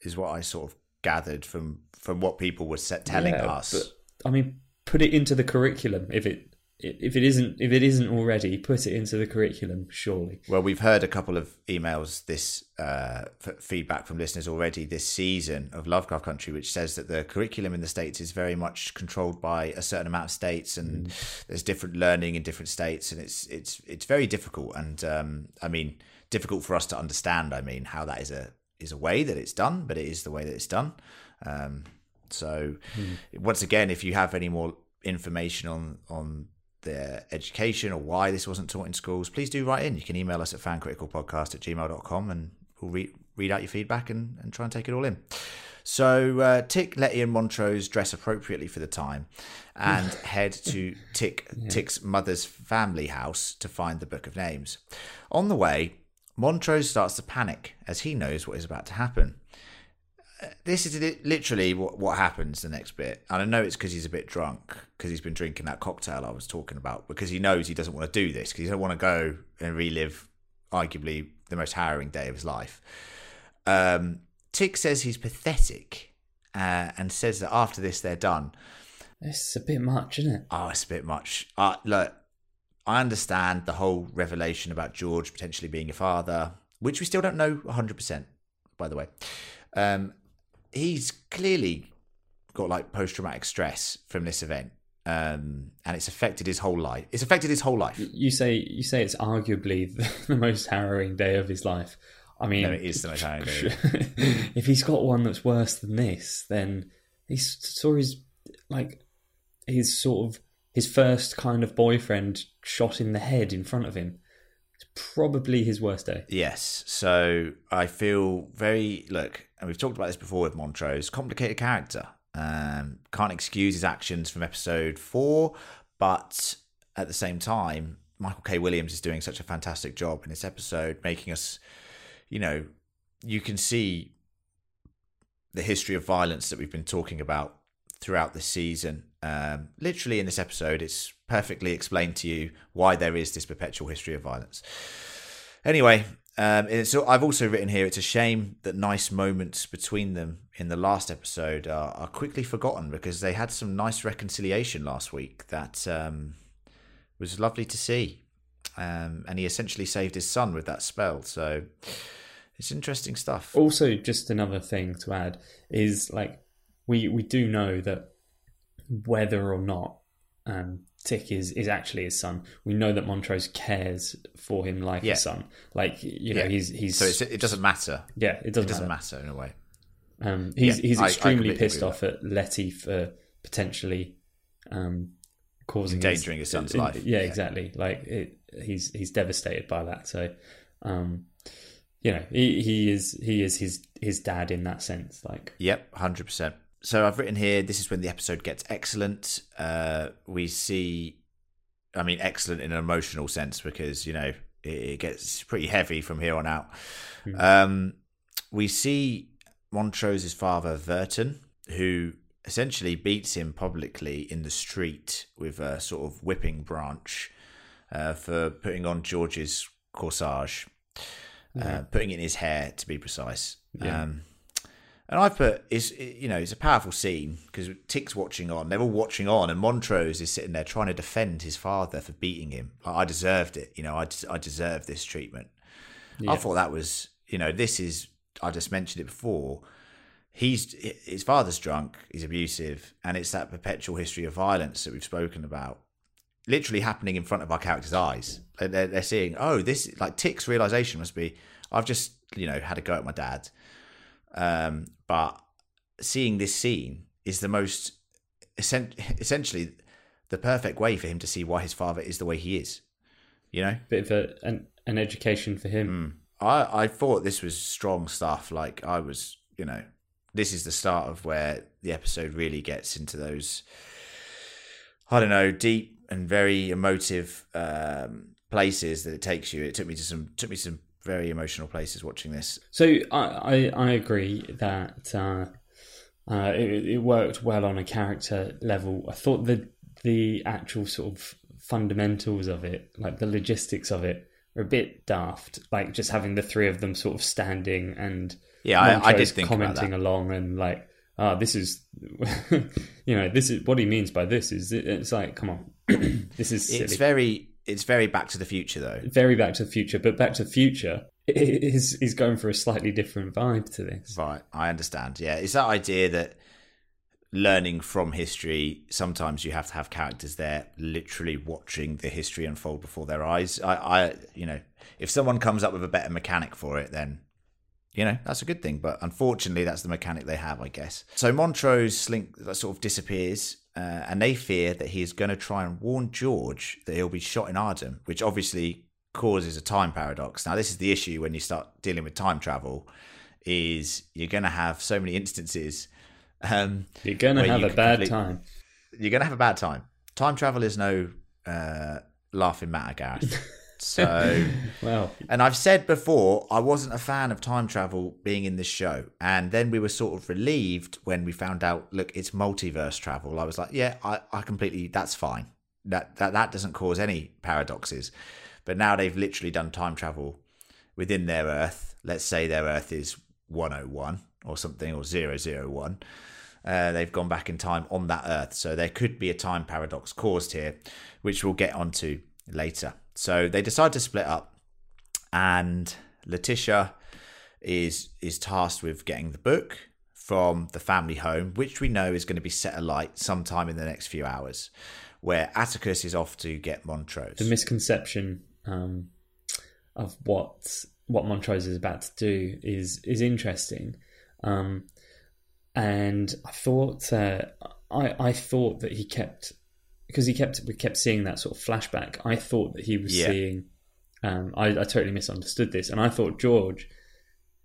is what I sort of gathered from from what people were set telling Yeah, us. but, I mean, put it into the curriculum if it if it isn't if it isn't already, put it into the curriculum. Surely, Well, we've heard a couple of emails, this uh, f- feedback from listeners already this season of Lovecraft Country, which says that the curriculum in the states is very much controlled by a certain amount of states, and there's different learning in different states, and it's it's it's very difficult. And um, I mean, difficult for us to understand. I mean, how that is a is a way that it's done, but it is the way that it's done. Um, so, once again, if you have any more information on on their education or why this wasn't taught in schools, please do write in. You can email us at fancriticalpodcast at gmail.com and we'll read, read out your feedback and, and try and take it all in. So, uh, Tick, Letty, and Montrose dress appropriately for the time and head to Tick, Tick's mother's family house to find the Book of Names. On the way, Montrose starts to panic as he knows what is about to happen this is literally what, what happens the next bit. And I know it's because he's a bit drunk, because he's been drinking that cocktail I was talking about, because he knows he doesn't want to do this, because he doesn't want to go and relive arguably the most harrowing day of his life. Um, Tick says he's pathetic uh, and says that after this they're done. it's a bit much, isn't it? Oh, it's a bit much. Uh, look, I understand the whole revelation about George potentially being a father, which we still don't know 100%, by the way. Um, he's clearly got like post traumatic stress from this event. Um, and it's affected his whole life. It's affected his whole life. You say you say it's arguably the most harrowing day of his life. I mean, No, it is the most harrowing day. if he's got one that's worse than this, then he saw his like his sort of his first kind of boyfriend shot in the head in front of him. It's probably his worst day. Yes. So I feel very look, and we've talked about this before with Montrose, complicated character. Um, can't excuse his actions from episode four, but at the same time, Michael K. Williams is doing such a fantastic job in this episode, making us, you know, you can see the history of violence that we've been talking about throughout the season. Um, literally in this episode, it's perfectly explained to you why there is this perpetual history of violence. Anyway, um, I've also written here it's a shame that nice moments between them in the last episode are, are quickly forgotten because they had some nice reconciliation last week that um, was lovely to see. Um, and he essentially saved his son with that spell. So it's interesting stuff. Also, just another thing to add is like we we do know that whether or not um, Tick is is actually his son. We know that Montrose cares for him like Yeah. a son. Like you know, Yeah. he's he's So it's, it doesn't matter. yeah, it doesn't, It doesn't matter. matter in a way. Um, he's Yeah, he's I- I extremely pissed off at Letty for potentially um, causing Endangering his son's life. Yeah, Yeah. exactly. Like it, he's he's devastated by that. So, um, you know, he, he is he is his his dad in that sense. Like, Yep, hundred percent. So I've written here. This is when the episode gets excellent. Uh, we see, I mean, excellent in an emotional sense because you know it, it gets pretty heavy from here on out. Um, we see Montrose's father Verton, who essentially beats him publicly in the street with a sort of whipping branch uh, for putting on George's corsage, uh, putting it in his hair to be precise. Yeah. Um, and I put is you know it's a powerful scene because Tick's watching on, they're all watching on, and Montrose is sitting there trying to defend his father for beating him. Like, I deserved it, you know. I I deserve this treatment. I thought that was you know this is I just mentioned it before. He's his father's drunk, he's abusive, and it's that perpetual history of violence that we've spoken about, literally happening in front of our characters' eyes. They're, they're, they're seeing, oh, this like Tick's realization must be, I've just you know had a go at my dad, um, but seeing this scene is the most essentially the perfect way for him to see why his father is the way he is. You know, bit of a, an an education for him. I I thought this was strong stuff. Like I was, you know, this is the start of where the episode really gets into those, I don't know, deep and very emotive um, places that it takes you. It took me to some took me to some very emotional places watching this. So I, I, I agree that uh, uh, it, it worked well on a character level. I thought the the actual sort of fundamentals of it, like the logistics of it, are a bit daft. Like just having the three of them sort of standing and Yeah, I- I did think commenting along and like, ah, this is, you know, this is what he means by this is it's like, come on, this is silly. It's very it's very Back to the Future though. very Back to the Future, but Back to the Future is is going for a slightly different vibe to this. Right, I understand. Yeah, it's that idea that learning from history, sometimes you have to have characters there literally watching the history unfold before their eyes. I, I you know, if someone comes up with a better mechanic for it, then you know that's a good thing. But unfortunately, that's the mechanic they have, I guess. So Montrose slink that sort of disappears, uh, and they fear that he is going to try and warn George that he'll be shot in Ardham, which obviously causes a time paradox. Now, this is the issue when you start dealing with time travel, is you're going to have so many instances. Um, You're gonna have a bad complete- time. You're going to have a bad time. Time travel is no uh, laughing matter, Gareth. So. Well, And I've said before, I wasn't a fan of time travel being in this show. And then we were sort of relieved when we found out, look, it's multiverse travel. I was like, yeah, I, I completely, that's fine. That, that that doesn't cause any paradoxes. But now they've literally done time travel within their Earth. Let's say their Earth is 101 or something, or 001. Uh, they've gone back in time on that Earth. So there could be a time paradox caused here, which we'll get onto later. So they decide to split up and Letitia is is tasked with getting the book from the family home, which we know is going to be set alight sometime in the next few hours. Where Atticus is off to get Montrose. the misconception um, of what what Montrose is about to do is is interesting, um, and I thought uh, I I thought that he kept because he kept we kept seeing that sort of flashback. I thought that he was Yeah. seeing. Um, I, I totally misunderstood this, and I thought George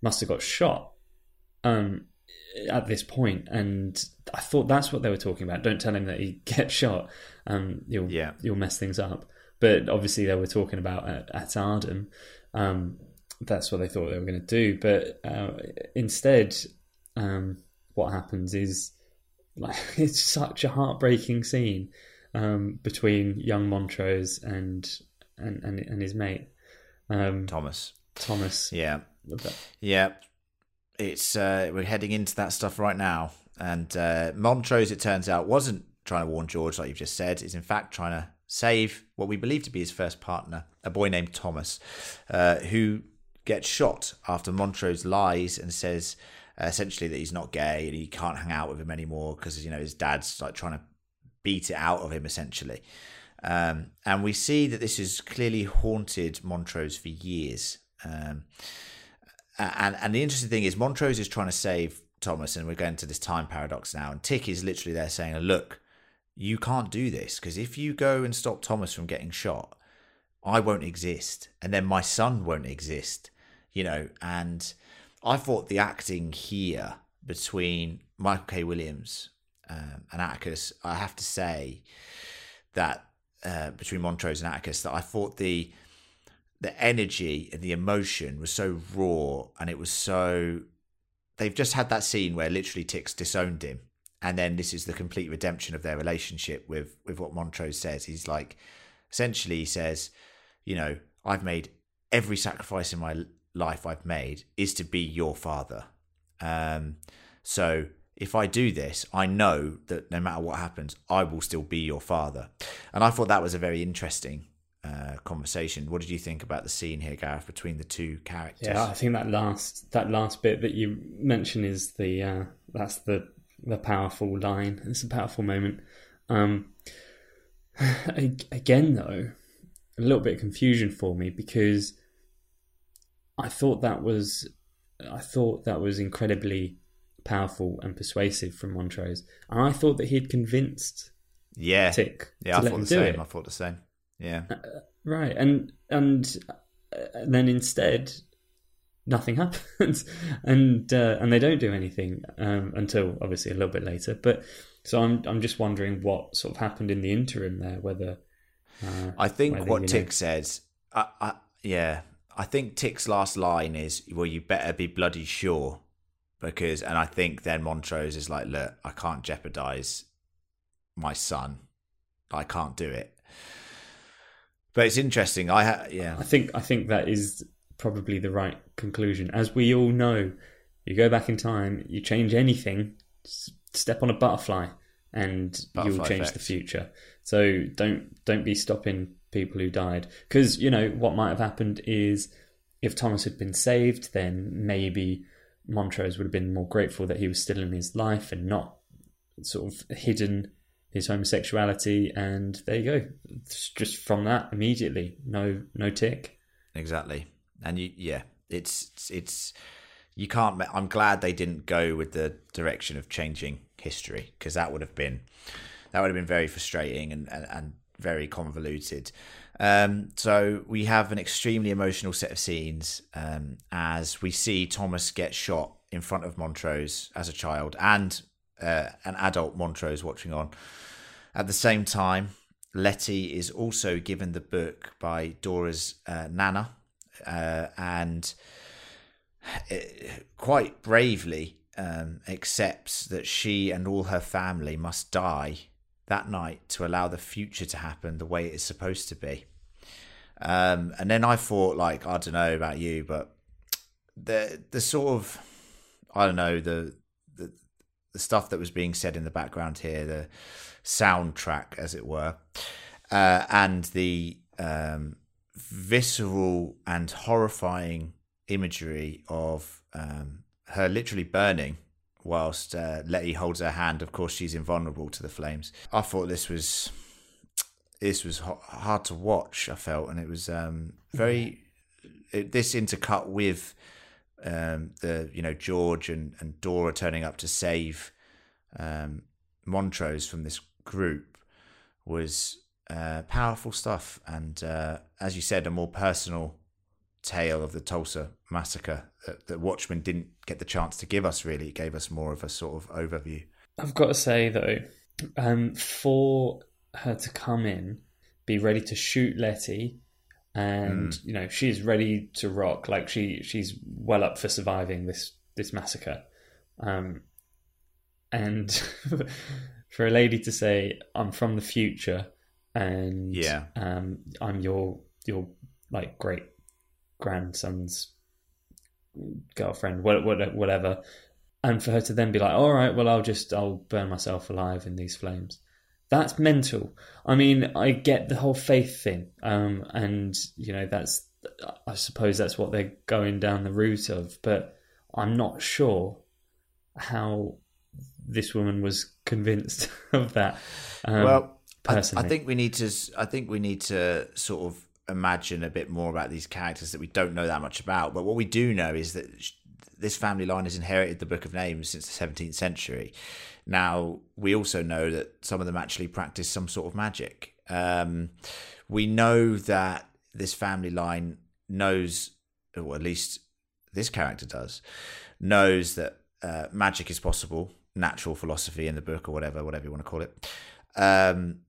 must have got shot um, at this point, and I thought that's what they were talking about. Don't tell him that he gets shot, um, you'll Yeah. you'll mess things up. But obviously, they were talking about at, at Ardham. Um, that's what they thought they were going to do. But uh, instead, um, what happens is like it's such a heartbreaking scene um, between young Montrose and and and, and his mate um, Thomas. Thomas. Yeah. Yeah, it's uh, we're heading into that stuff right now, and uh, Montrose, it turns out, wasn't trying to warn George, like you've just said. Is in fact trying to save what we believe to be his first partner, a boy named Thomas, uh, who gets shot after Montrose lies and says uh, essentially that he's not gay and he can't hang out with him anymore because you know his dad's like trying to beat it out of him essentially. Um, and we see that this has clearly haunted Montrose for years. Um, and and the interesting thing is Montrose is trying to save Thomas, and we're going to this time paradox now. And Tick is literally there saying, "Look, you can't do this because if you go and stop Thomas from getting shot, I won't exist, and then my son won't exist." You know, and I thought the acting here between Michael K. Williams um, and Atticus, I have to say that uh, between Montrose and Atticus, that I thought the the energy and the emotion was so raw and it was so they've just had that scene where literally Tix disowned him. And then this is the complete redemption of their relationship with with what Montrose says. He's like essentially he says you know I've made every sacrifice in my life I've made is to be your father. Um so if I do this I know that no matter what happens I will still be your father and I thought that was a very interesting uh, conversation. What did you think about the scene here, Gareth, between the two characters? Yeah, I think that last that last bit that you mention is the uh, that's the the powerful line. It's a powerful moment. Um, again, though, a little bit of confusion for me because I thought that was I thought that was incredibly powerful and persuasive from Montrose, and I thought that he had convinced yeah, Tick. yeah. I thought the same. it. I thought the same. Yeah, Right, and and uh, then instead nothing happens, and uh, and they don't do anything um, until obviously a little bit later. But so I'm I'm just wondering what sort of happened in the interim there, whether uh, I think whether, what you know- Tick says. I, I, yeah, I think Tick's last line is, "Well, you better be bloody sure," because, and I think then Montrose is like, "Look, I can't jeopardize my son. I can't do it." But it's interesting. I ha- yeah, I think I think that is probably the right conclusion. As we all know, you go back in time, you change anything, step on a butterfly, and Butterfly you'll change effect. the future. So don't don't be stopping people who died because you know what might have happened is if Thomas had been saved, then maybe Montrose would have been more grateful that he was still in his life and not sort of hidden his homosexuality. And there you go. It's just from that immediately, no no tick. exactly. And you, yeah, it's it's you can't. I'm glad they didn't go with the direction of changing history because that would have been that would have been very frustrating and and, and very convoluted. Um, so we have an extremely emotional set of scenes um, as we see Thomas get shot in front of Montrose as a child and uh, an adult Montrose watching on. At the same time, Letty is also given the book by Dora's uh, Nana, uh, and uh, quite bravely um, accepts that she and all her family must die that night to allow the future to happen the way it is supposed to be. Um, and then I thought, like, I don't know about you, but the the sort of I don't know the the the stuff that was being said in the background here, the soundtrack, as it were, uh, and the um, visceral and horrifying imagery of um, her literally burning whilst uh, Letty holds her hand. Of course, she's invulnerable to the flames. I thought this was this was ho- hard to watch. I felt, and it was um, very it, this intercut with um, the you know George and, and Dora turning up to save um, Montrose from this group was uh, powerful stuff, and uh, as you said, a more personal tale of the Tulsa massacre that, that Watchmen didn't get the chance to give us. Really, it gave us more of a sort of overview. I've got to say though, um, for her to come in, be ready to shoot Letty, and you know she's ready to rock. Like she she's well up for surviving this this massacre, um, and for a lady to say, "I'm from the future," and Yeah. um, I'm your your like great grandson's girlfriend, what, what, whatever, and for her to then be like, "All right, well, I'll just I'll burn myself alive in these flames." That's mental. I mean, I get the whole faith thing, um, and you know that's I suppose that's what they're going down the route of, but I'm not sure how this woman was convinced of that. Um, well, I, Personally, I think we need to. I think we need to sort of imagine a bit more about these characters that we don't know that much about. But what we do know is that this family line has inherited the Book of Names since the 17th century. Now we also know that some of them actually practice some sort of magic. Um, we know that this family line knows, or at least this character does, knows that uh, magic is possible, natural philosophy in the book or whatever, whatever you want to call it. Um,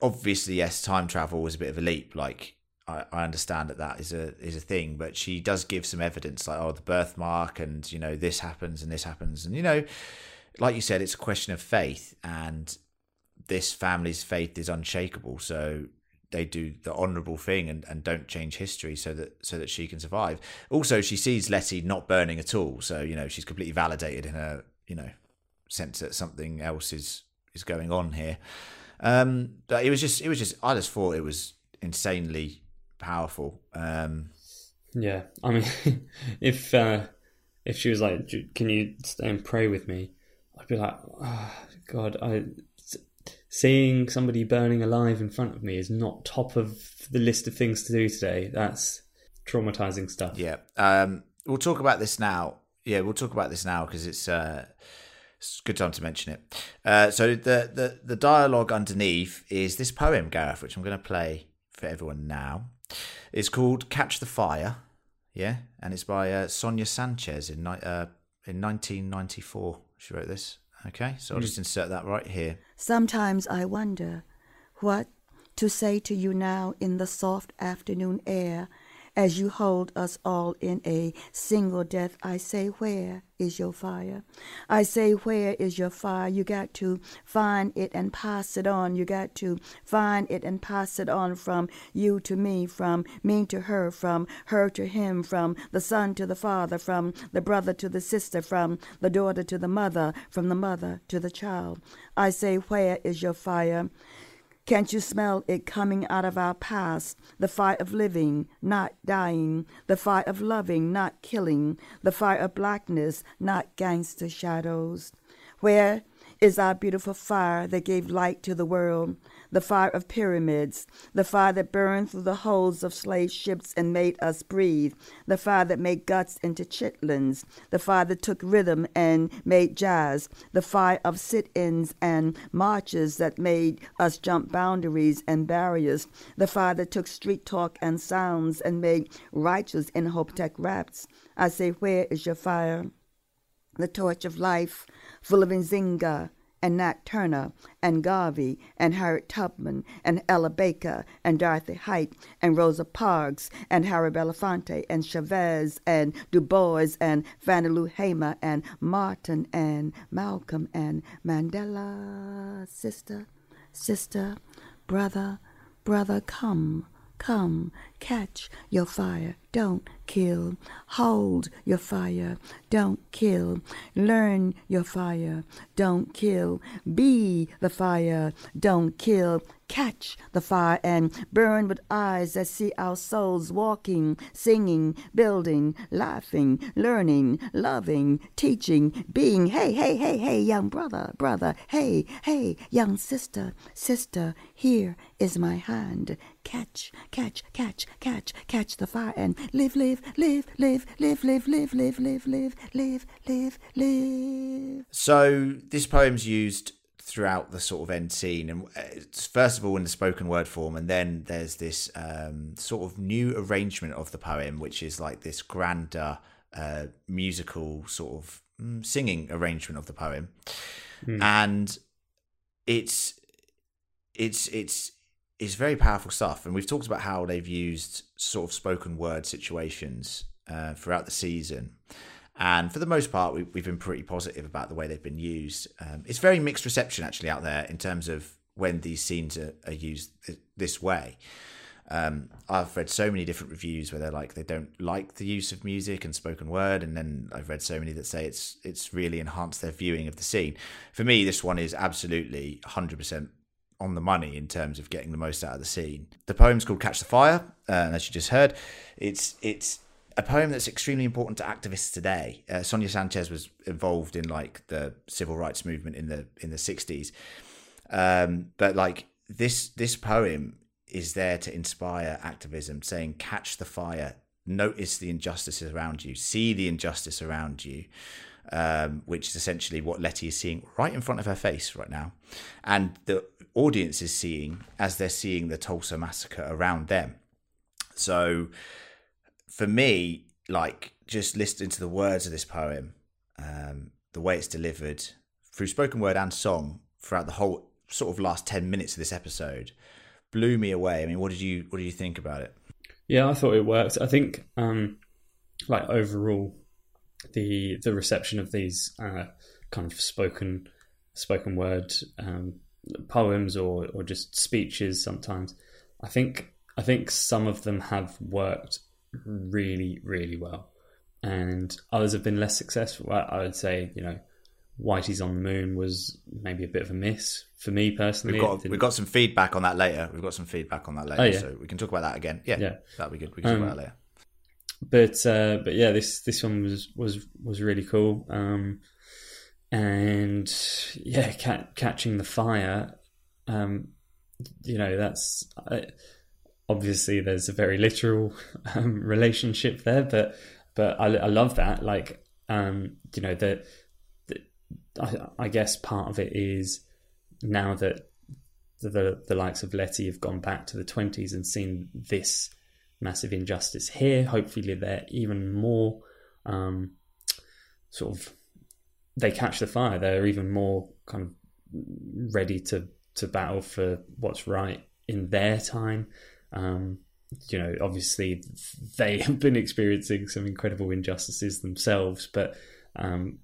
obviously, yes, time travel was a bit of a leap. Like I, I understand that that is a is a thing, but she does give some evidence, like oh, the birthmark, and you know this happens and this happens, and you know, like you said, it's a question of faith, and this family's faith is unshakable. So they do the honourable thing and, and don't change history so that so that she can survive. Also, she sees Letty not burning at all, so you know she's completely validated in her you know sense that something else is is going on here. Um, but it was just it was just I just thought it was insanely powerful. Um, Yeah, I mean, if uh, if she was like, "Can you stay and pray with me?" I'd be like, oh, "God, I." Seeing somebody burning alive in front of me is not top of the list of things to do today. That's traumatizing stuff. Yeah. Um, we'll talk about this now. Yeah, we'll talk about this now because it's, uh, it's a good time to mention it. Uh, so the, the the dialogue underneath is this poem, Gareth, which I'm going to play for everyone now. It's called "Catch the Fire." Yeah, and it's by uh, Sonia Sanchez in uh, in 1994. She wrote this. Okay, so I'll just mm. insert that right here. Sometimes I wonder what to say to you now in the soft afternoon air as you hold us all in a single death. I say, Where is your fire? I say, Where is your fire? You got to find it and pass it on. You got to find it and pass it on from you to me, from me to her, from her to him, from the son to the father, from the brother to the sister, from the daughter to the mother, from the mother to the child. I say, Where is your fire? Can't you smell it coming out of our past? The fire of living, not dying. The fire of loving, not killing. The fire of blackness, not gangster shadows. Where is our beautiful fire that gave light to the world? The fire of pyramids, the fire that burned through the hulls of slave ships and made us breathe, the fire that made guts into chitlins, the fire that took rhythm and made jazz, the fire of sit ins and marches that made us jump boundaries and barriers, the fire that took street talk and sounds and made righteous Imhotep raps. I say, Where is your fire? the torch of life, full of Nzinga and Nat Turner and Garvey and Harriet Tubman and Ella Baker and Dorothy Height and Rosa Parks and Harry Belafonte and Chavez and Du Bois and Fannie Lou Hamer and Martin and Malcolm and Mandela. Sister, sister, brother, brother, come. Come, catch your fire, don't kill. Hold your fire, don't kill. Learn your fire, don't kill. Be the fire, don't kill. Catch the fire and burn with eyes that see our souls walking, singing, building, laughing, learning, loving, teaching, being. Hey, hey, hey, hey, young brother, brother. Hey, hey, young sister, sister. Here is my hand. Catch, catch, catch, catch, catch the fire and live, live, live, live, live, live, live, live, live, live, live, live, live. So this poem's used throughout the sort of end scene, and it's first of all in the spoken word form, and then there's this um, sort of new arrangement of the poem, which is like this grander uh, musical sort of mm, singing arrangement of the poem, and it's it's it's it's very powerful stuff, and we've talked about how they've used sort of spoken word situations uh, throughout the season. And for the most part, we, we've been pretty positive about the way they've been used. Um, it's very mixed reception actually out there in terms of when these scenes are, are used th- this way. Um, I've read so many different reviews where they're like they don't like the use of music and spoken word, and then I've read so many that say it's it's really enhanced their viewing of the scene. For me, this one is absolutely 100% on the money in terms of getting the most out of the scene. The poem's called "Catch the Fire," uh, and as you just heard, it's it's a poem that's extremely important to activists today. Uh, Sonia Sanchez was involved in like the civil rights movement in the in the 60s, um, but like this this poem is there to inspire activism, saying catch the fire, notice the injustices around you, see the injustice around you. Um, which is essentially what Letty is seeing right in front of her face right now, and the audience is seeing as they're seeing the Tulsa massacre around them. So, for me, like just listening to the words of this poem, um, the way it's delivered through spoken word and song throughout the whole sort of last ten minutes of this episode, blew me away. I mean, what did you what did you think about it? Yeah, I thought it worked. I think, um, like overall, the the reception of these uh, kind of spoken spoken word um, poems or or just speeches sometimes, I think I think some of them have worked really really well, and others have been less successful. I would say, you know, Whitey's on the Moon was maybe a bit of a miss for me personally. We've got we've got some feedback on that later. We've got some feedback on that later, Oh, yeah. so we can talk about that again. Yeah, Yeah. that'd be good. We can talk Um, about that later. but uh, but yeah, this this one was was was really cool. Um, and yeah, ca- catching the fire. Um, you know, that's uh, obviously there's a very literal um, relationship there, but but I, I love that. Like, um, you know, that I, I guess part of it is now that the, the the likes of Letty have gone back to the twenties and seen this massive injustice here. Hopefully, they're even more um, sort of they catch the fire. They're even more kind of ready to to battle for what's right in their time. Um, you know, obviously they have been experiencing some incredible injustices themselves, but um,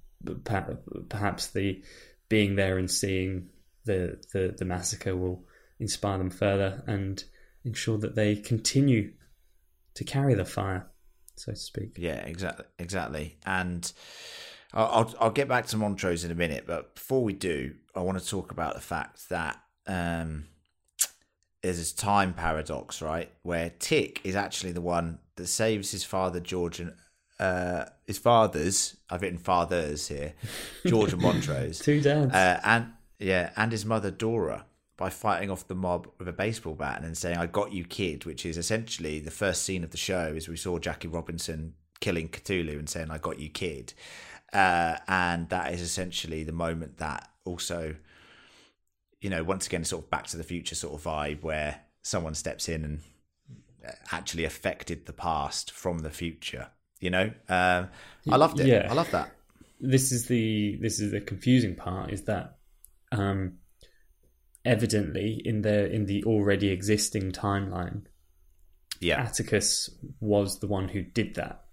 per- perhaps the being there and seeing the, the the massacre will inspire them further and ensure that they continue to carry the fire, so to speak. Yeah, exactly, exactly. And I'll, I'll get back to Montrose in a minute, but before we do, I want to talk about the fact that um, there's this time paradox, right, where Tick is actually the one that saves his father George and uh, his fathers. I've written fathers here, George and Montrose, Two dads. uh, and yeah, and his mother Dora by fighting off the mob with a baseball bat and then saying "I got you, kid," which is essentially the first scene of the show. Is we saw Jackie Robinson killing Cthulhu and saying "I got you, kid," uh, and that is essentially the moment that also, you know, once again, sort of Back to the Future sort of vibe where someone steps in and uh, actually affected the past from the future. You know, um, I loved it. Yeah. I love that. this is the this is the confusing part is that um evidently in the in the already existing timeline Yeah, Atticus was the one who did that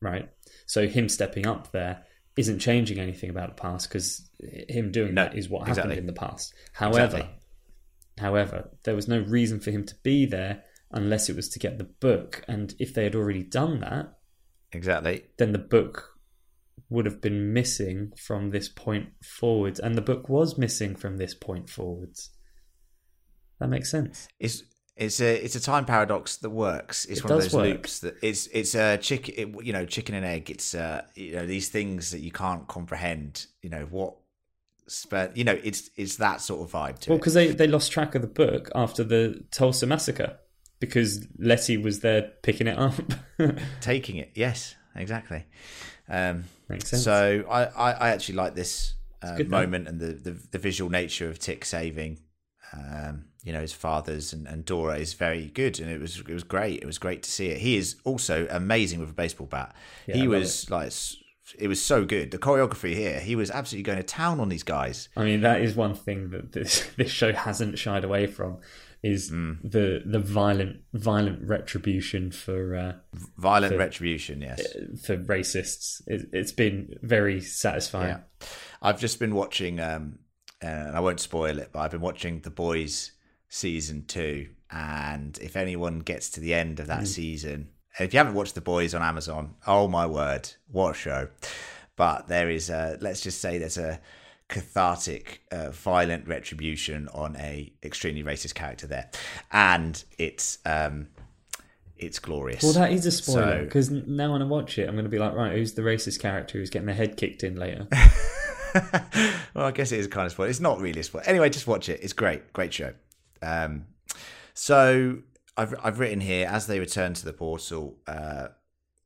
right so him stepping up there isn't changing anything about the past because him doing No, that is what exactly. happened in the past however Exactly. however there was no reason for him to be there unless it was to get the book and if they had already done that exactly. then the book would have been missing from this point forwards, and the book was missing from this point forwards. That makes sense. it's it's a it's a time paradox that works. It's It one of those work. loops that it's it's a chicken it, you know chicken and egg. It's uh you know these things that you can't comprehend. You know what, spe- you know it's it's that sort of vibe to Well, because they, they lost track of the book after the Tulsa massacre because Letty was there picking it up. Taking it, yes, exactly. Um, Makes sense. So I, I, I actually like this uh, though. moment and the, the the visual nature of Tick saving. Um, you know his father's and, and Dora is very good, and it was it was great. It was great to see it. He is also amazing with a baseball bat. Yeah, he was like it was so good. The choreography here, he was absolutely going to town on these guys. I mean, that is one thing that this this show hasn't shied away from is Mm. the the violent violent retribution for uh, Violent The- retribution, yes. for racists. It, it's been very satisfying. Yeah, I've just been watching, um, and I won't spoil it, but I've been watching The Boys season two. And if anyone gets to the end of that season, if you haven't watched The Boys on Amazon, oh my word, what a show! But there is, a, let's just say, there's a cathartic, uh, violent retribution on a extremely racist character there, and it's um, it's glorious. Well, that is a spoiler So- because now when I watch it, I'm going to be like, right, who's the racist character who's getting their head kicked in later? well, I guess it is kind of spoiler. It's not really a spoiler. Anyway, just watch it. It's great. Great show. Um, so I've I've written here as they return to the portal, uh,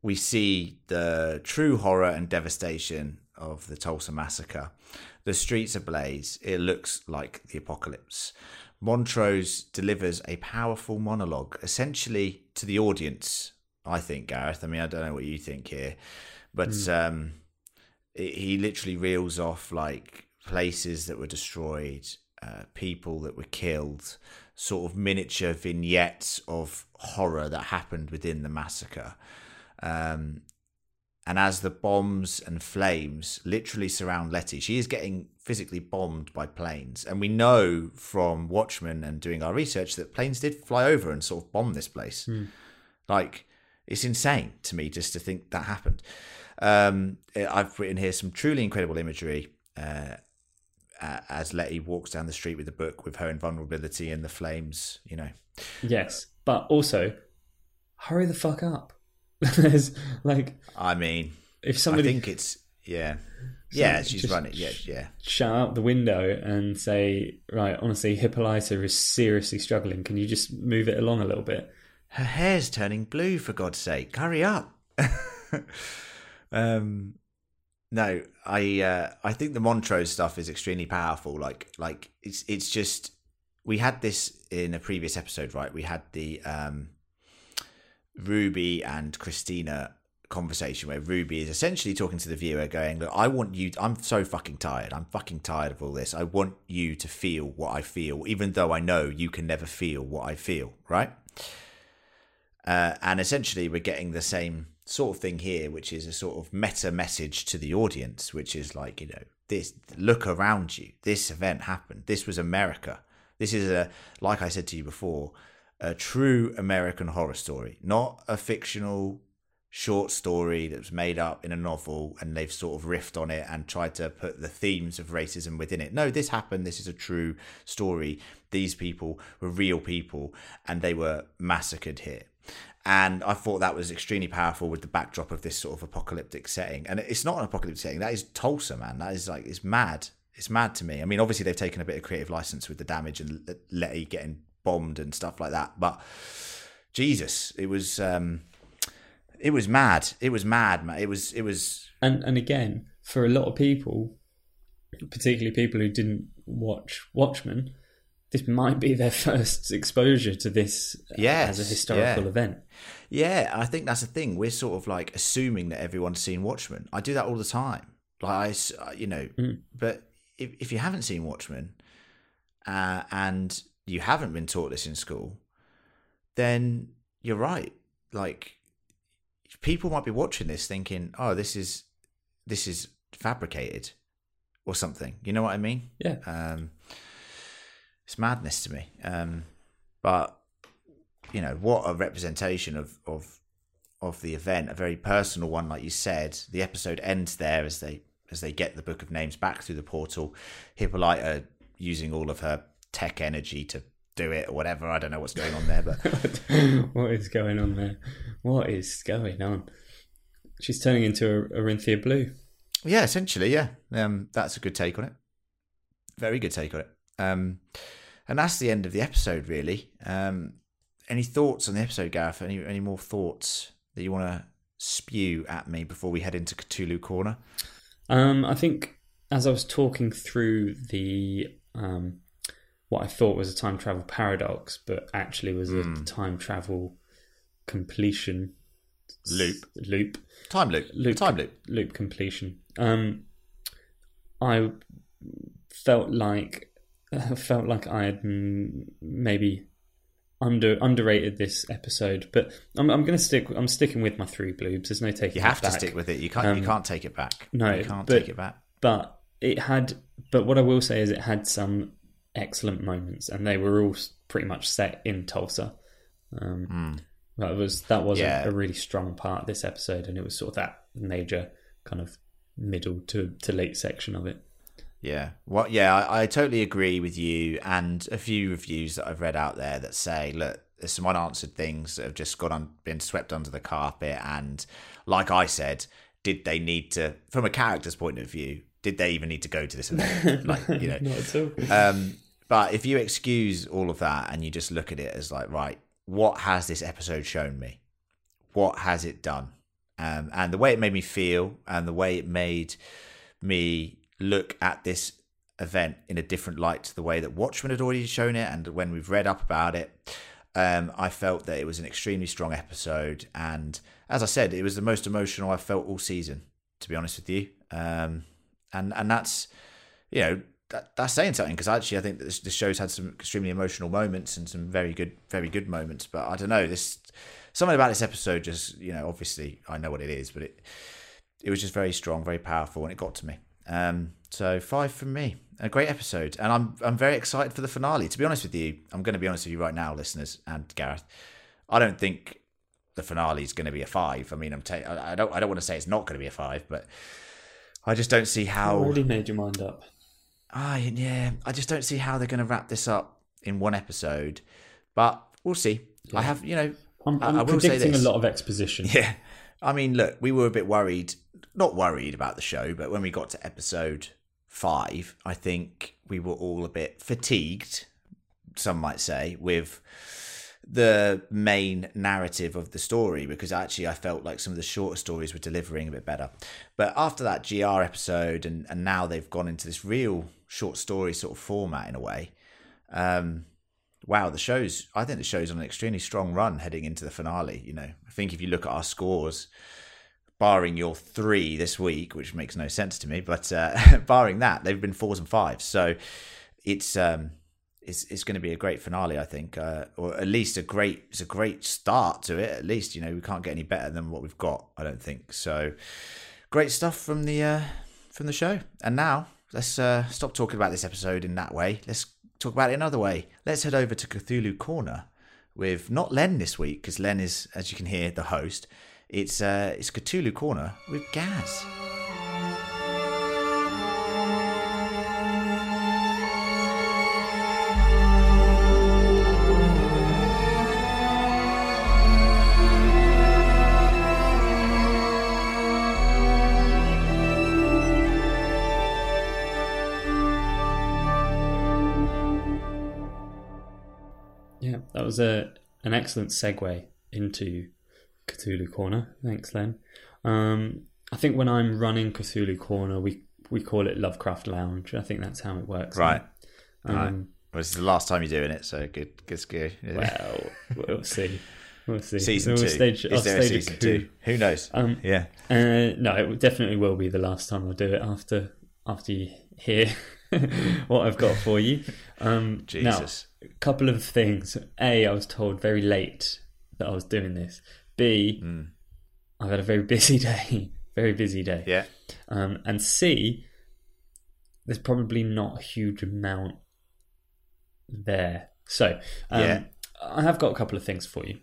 we see the true horror and devastation of the Tulsa massacre. The streets ablaze. It looks like the apocalypse. Montrose delivers a powerful monologue, essentially to the audience. I think Gareth. I mean, I don't know what you think here, but um, it, he literally reels off like places that were destroyed, uh, people that were killed, sort of miniature vignettes of horror that happened within the massacre. Um, and as the bombs and flames literally surround Letty, she is getting physically bombed by planes. And we know from Watchmen and doing our research that planes did fly over and sort of bomb this place. Like, it's insane to me just to think that happened. Um, I've written here some truly incredible imagery uh, a- as Letty walks down the street with the book with her invulnerability and the flames, you know. Yes, but also hurry the fuck up. There's like I mean, if somebody, I think it's, yeah. Yeah, she's running. Yeah, yeah. shout out the window and say, right, honestly, Hippolyta is seriously struggling. Can you just move it along a little bit? her hair's turning blue for god's sake hurry up um no i uh i think the montrose stuff is extremely powerful like like it's it's just we had this in a previous episode right? We had the um ruby and christina conversation where ruby is essentially talking to the viewer going look i want you i'm so fucking tired. I'm fucking tired of all this. I want you to feel what i feel even though i know you can never feel what i feel right? Uh, and essentially, we're getting the same sort of thing here, which is a sort of meta message to the audience, which is like, you know, this look around you. This event happened. This was America. This is a, like I said to you before, a true American horror story, not a fictional short story that was made up in a novel and they've sort of riffed on it and tried to put the themes of racism within it. No, this happened. This is a true story. These people were real people and they were massacred here. And I thought that was extremely powerful with the backdrop of this sort of apocalyptic setting. And it's not an apocalyptic setting. That is Tulsa, man. That is like, it's mad. It's mad to me. I mean, obviously, they've taken a bit of creative license with the damage and Letty getting bombed and stuff like that. But Jesus, it was. um it was mad. It was mad, man. It was. It was. And and again, for a lot of people, particularly people who didn't watch Watchmen, this might be their first exposure to this uh, Yes, as a historical yeah. event. Yeah, I think that's the thing. We're sort of like assuming that everyone's seen Watchmen. I do that all the time. Like I, uh, you know, but if if you haven't seen Watchmen, uh, and you haven't been taught this in school, then you're right. Like people might be watching this thinking, "Oh, this is this is fabricated or something." You know what I mean? Yeah. Um, it's madness to me. Um, but you know, what a representation of of of the event, a very personal one, like you said. The episode ends there as they as they get the book of names back through the portal. Hippolyta using all of her tech energy to do it or whatever. I don't know what's going on there, but what is going on there? What is going on? She's turning into a Orithyia Blue. yeah, essentially, yeah. Um, that's a good take on it. Very good take on it. Um, and that's the end of the episode, really. Um, any thoughts on the episode, Gareth? Any any more thoughts that you want to spew at me before we head into Cthulhu Corner? Um, I think as I was talking through the um, what I thought was a time travel paradox, but actually was a time travel completion Loop. loop Time loop. loop Time loop. loop completion. Um, I felt like felt like I had mm, maybe under underrated this episode, but I'm I'm going to stick. I'm sticking with my three bloobs. There's no taking. You have to back. stick with it. You can't. you Um, can't take it back. no, you can't but- take it back. but it had but what i will say is it had some excellent moments and they were all pretty much set in tulsa um that was that was. Yeah. a, a really strong part of this episode and it was sort of that major kind of middle to, to late section of it Yeah. Well, yeah, I, I totally agree with you. And a few reviews that I've read out there that say, look, there's some unanswered things that have just gone on, been swept under the carpet. And like I said, did they need to, from a character's point of view, did they even need to go to this event? like, you know, not at all um, But if you excuse all of that and you just look at it as like, right, what has this episode shown me? What has it done? Um, and the way it made me feel and the way it made me look at this event in a different light to the way that Watchmen had already shown it and when we've read up about it. Um, I felt that it was an extremely strong episode, and as I said, it was the most emotional I've felt all season. To be honest with you, um, and and that's you know that, that's saying something because actually I think that this, this show's had some extremely emotional moments and some very good very good moments. But I don't know this something about this episode just you know obviously I know what it is, but it it was just very strong, very powerful, and it got to me. Um, so five from me. A great episode, and I'm I'm very excited for the finale. To be honest with you, I'm going to be honest with you right now, listeners and Gareth. I don't think the finale is going to be a five. I mean, I'm ta- I don't I don't want to say it's not going to be a five, but I just don't see how. already made your mind up. Ah, yeah, I just don't see how they're going to wrap this up in one episode, but we'll see. I have, you know, I'm, I- I'm I will say predicting a lot of exposition. Yeah. I mean, look, we were a bit worried, not worried about the show, but when we got to episode five, I think we were all a bit fatigued, some might say, with the main narrative of the story because actually I felt like some of the shorter stories were delivering a bit better. But after that GR episode and, and now they've gone into this real short story sort of format in a way. Um wow, the show's I think the show's on an extremely strong run heading into the finale. You know, I think if you look at our scores, barring your three this week, which makes no sense to me, but uh, barring that, they've been fours and fives. So it's um it's it's going to be a great finale, I think, uh, or at least a great it's a great start to it. At least you know we can't get any better than what we've got. I don't think so. Great stuff from the uh, from the show. And now let's uh, stop talking about this episode in that way. Let's talk about it another way. Let's head over to Cthulhu Corner with not Len this week because Len is, as you can hear, the host. It's uh, it's Cthulhu Corner with Gaz. Yeah, that was a an excellent segue into Cthulhu Corner. Thanks, Len. Um, I think when I'm running Cthulhu Corner, we we call it Lovecraft Lounge. I think that's how it works. Right. Um, Right. Well, this is the last time you're doing it, so good. Good. good. Well, we'll see. We'll see. season We'll two. Stage, is there a season two? Who knows? Um, yeah. Uh, no, it definitely will be the last time I'll do it after after you hear what I've got for you. Um, Jesus. Now, a couple of things. A, I was told very late that I was doing this. B, Hmm. have had a very busy day. Very busy day. Yeah. Um, and C, there's probably not a huge amount there. So, um, Yeah. I have got a couple of things for you.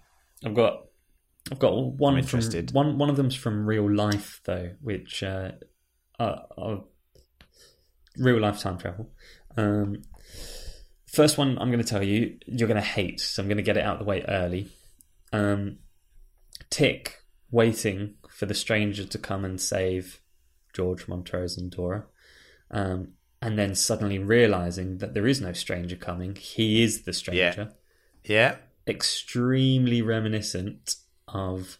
I've got, I've got one I'm from interested. one. One of them's from real life though, which uh, are, are real life time travel. Um, first one I'm going to tell you, you're going to hate, so I'm going to get it out of the way early. Um, Tick waiting for the stranger to come and save George Montrose and Dora, um, and then suddenly realizing that there is no stranger coming. He is the stranger. Yeah. yeah. Extremely reminiscent of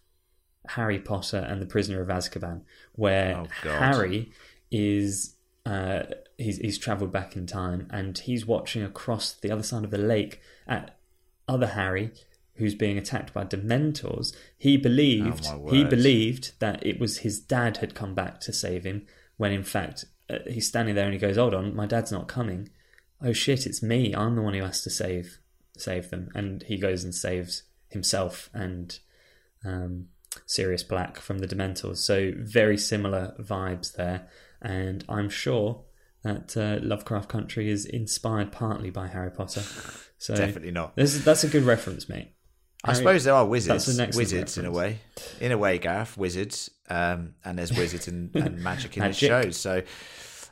Harry Potter and the Prisoner of Azkaban, where Oh, Harry is uh, he's he's travelled back in time and he's watching across the other side of the lake at other Harry who's being attacked by Dementors. He believed Oh, he believed that it was his dad had come back to save him when in fact uh, he's standing there and he goes, "Hold on, my dad's not coming." Oh shit, it's me. I'm the one who has to save save them. And he goes and saves himself and um, Sirius Black from the Dementors. So very similar vibes there, and I'm sure that uh, Lovecraft Country is inspired partly by Harry Potter. So Definitely not. This, that's a good reference, mate. I suppose there are wizards. Excellent Wizards in a way. In a way, Gareth, wizards. Um, and there's wizards and, and magic in Magic. show. So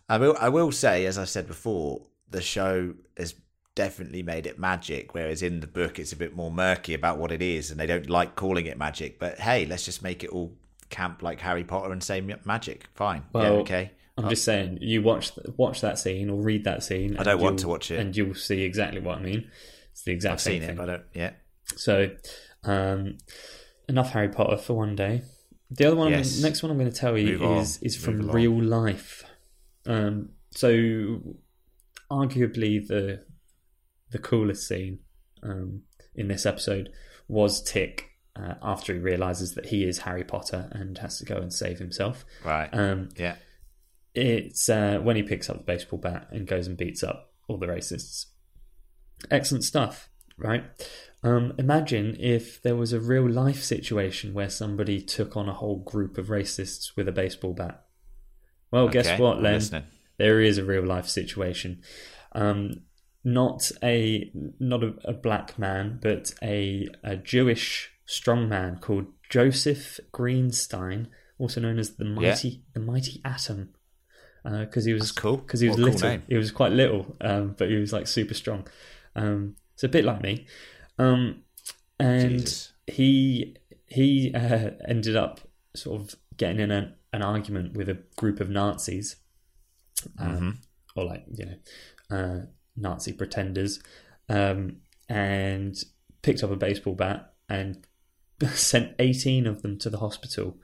I will I will say, as I said before, the show has definitely made it magic, whereas in the book it's a bit more murky about what it is, and they don't like calling it magic. But hey, let's just make it all camp like Harry Potter and say magic. Fine. yeah, okay. I'm just saying, you watch watch that scene or read that scene. I don't want to watch it. and you'll see exactly what I mean. It's the exact I've same seen thing. it, but I don't. Yeah. So, um, enough Harry Potter for one day. The other one, Yes. next one I'm going to tell you Move on. is is Move from along. real life. Um, so, arguably the the coolest scene um, in this episode was Tick uh, after he realizes that he is Harry Potter and has to go and save himself. Right. Um, yeah. it's uh, when he picks up the baseball bat and goes and beats up all the racists. Excellent stuff, right? Um, imagine if there was a real life situation where somebody took on a whole group of racists with a baseball bat. Well, guess what, Len? There is a real life situation. Um, not a not a, a black man, but a, a Jewish strongman called Joseph Greenstein, also known as the mighty the mighty atom, because he was That's cool. Because he was a cool little. He was quite little, um, but he was like super strong. Um, it's a bit like me, um, and Jesus. he he uh, ended up sort of getting in an, an argument with a group of Nazis, um, Mm-hmm. or like you know uh, Nazi pretenders, um, and picked up a baseball bat and sent eighteen of them to the hospital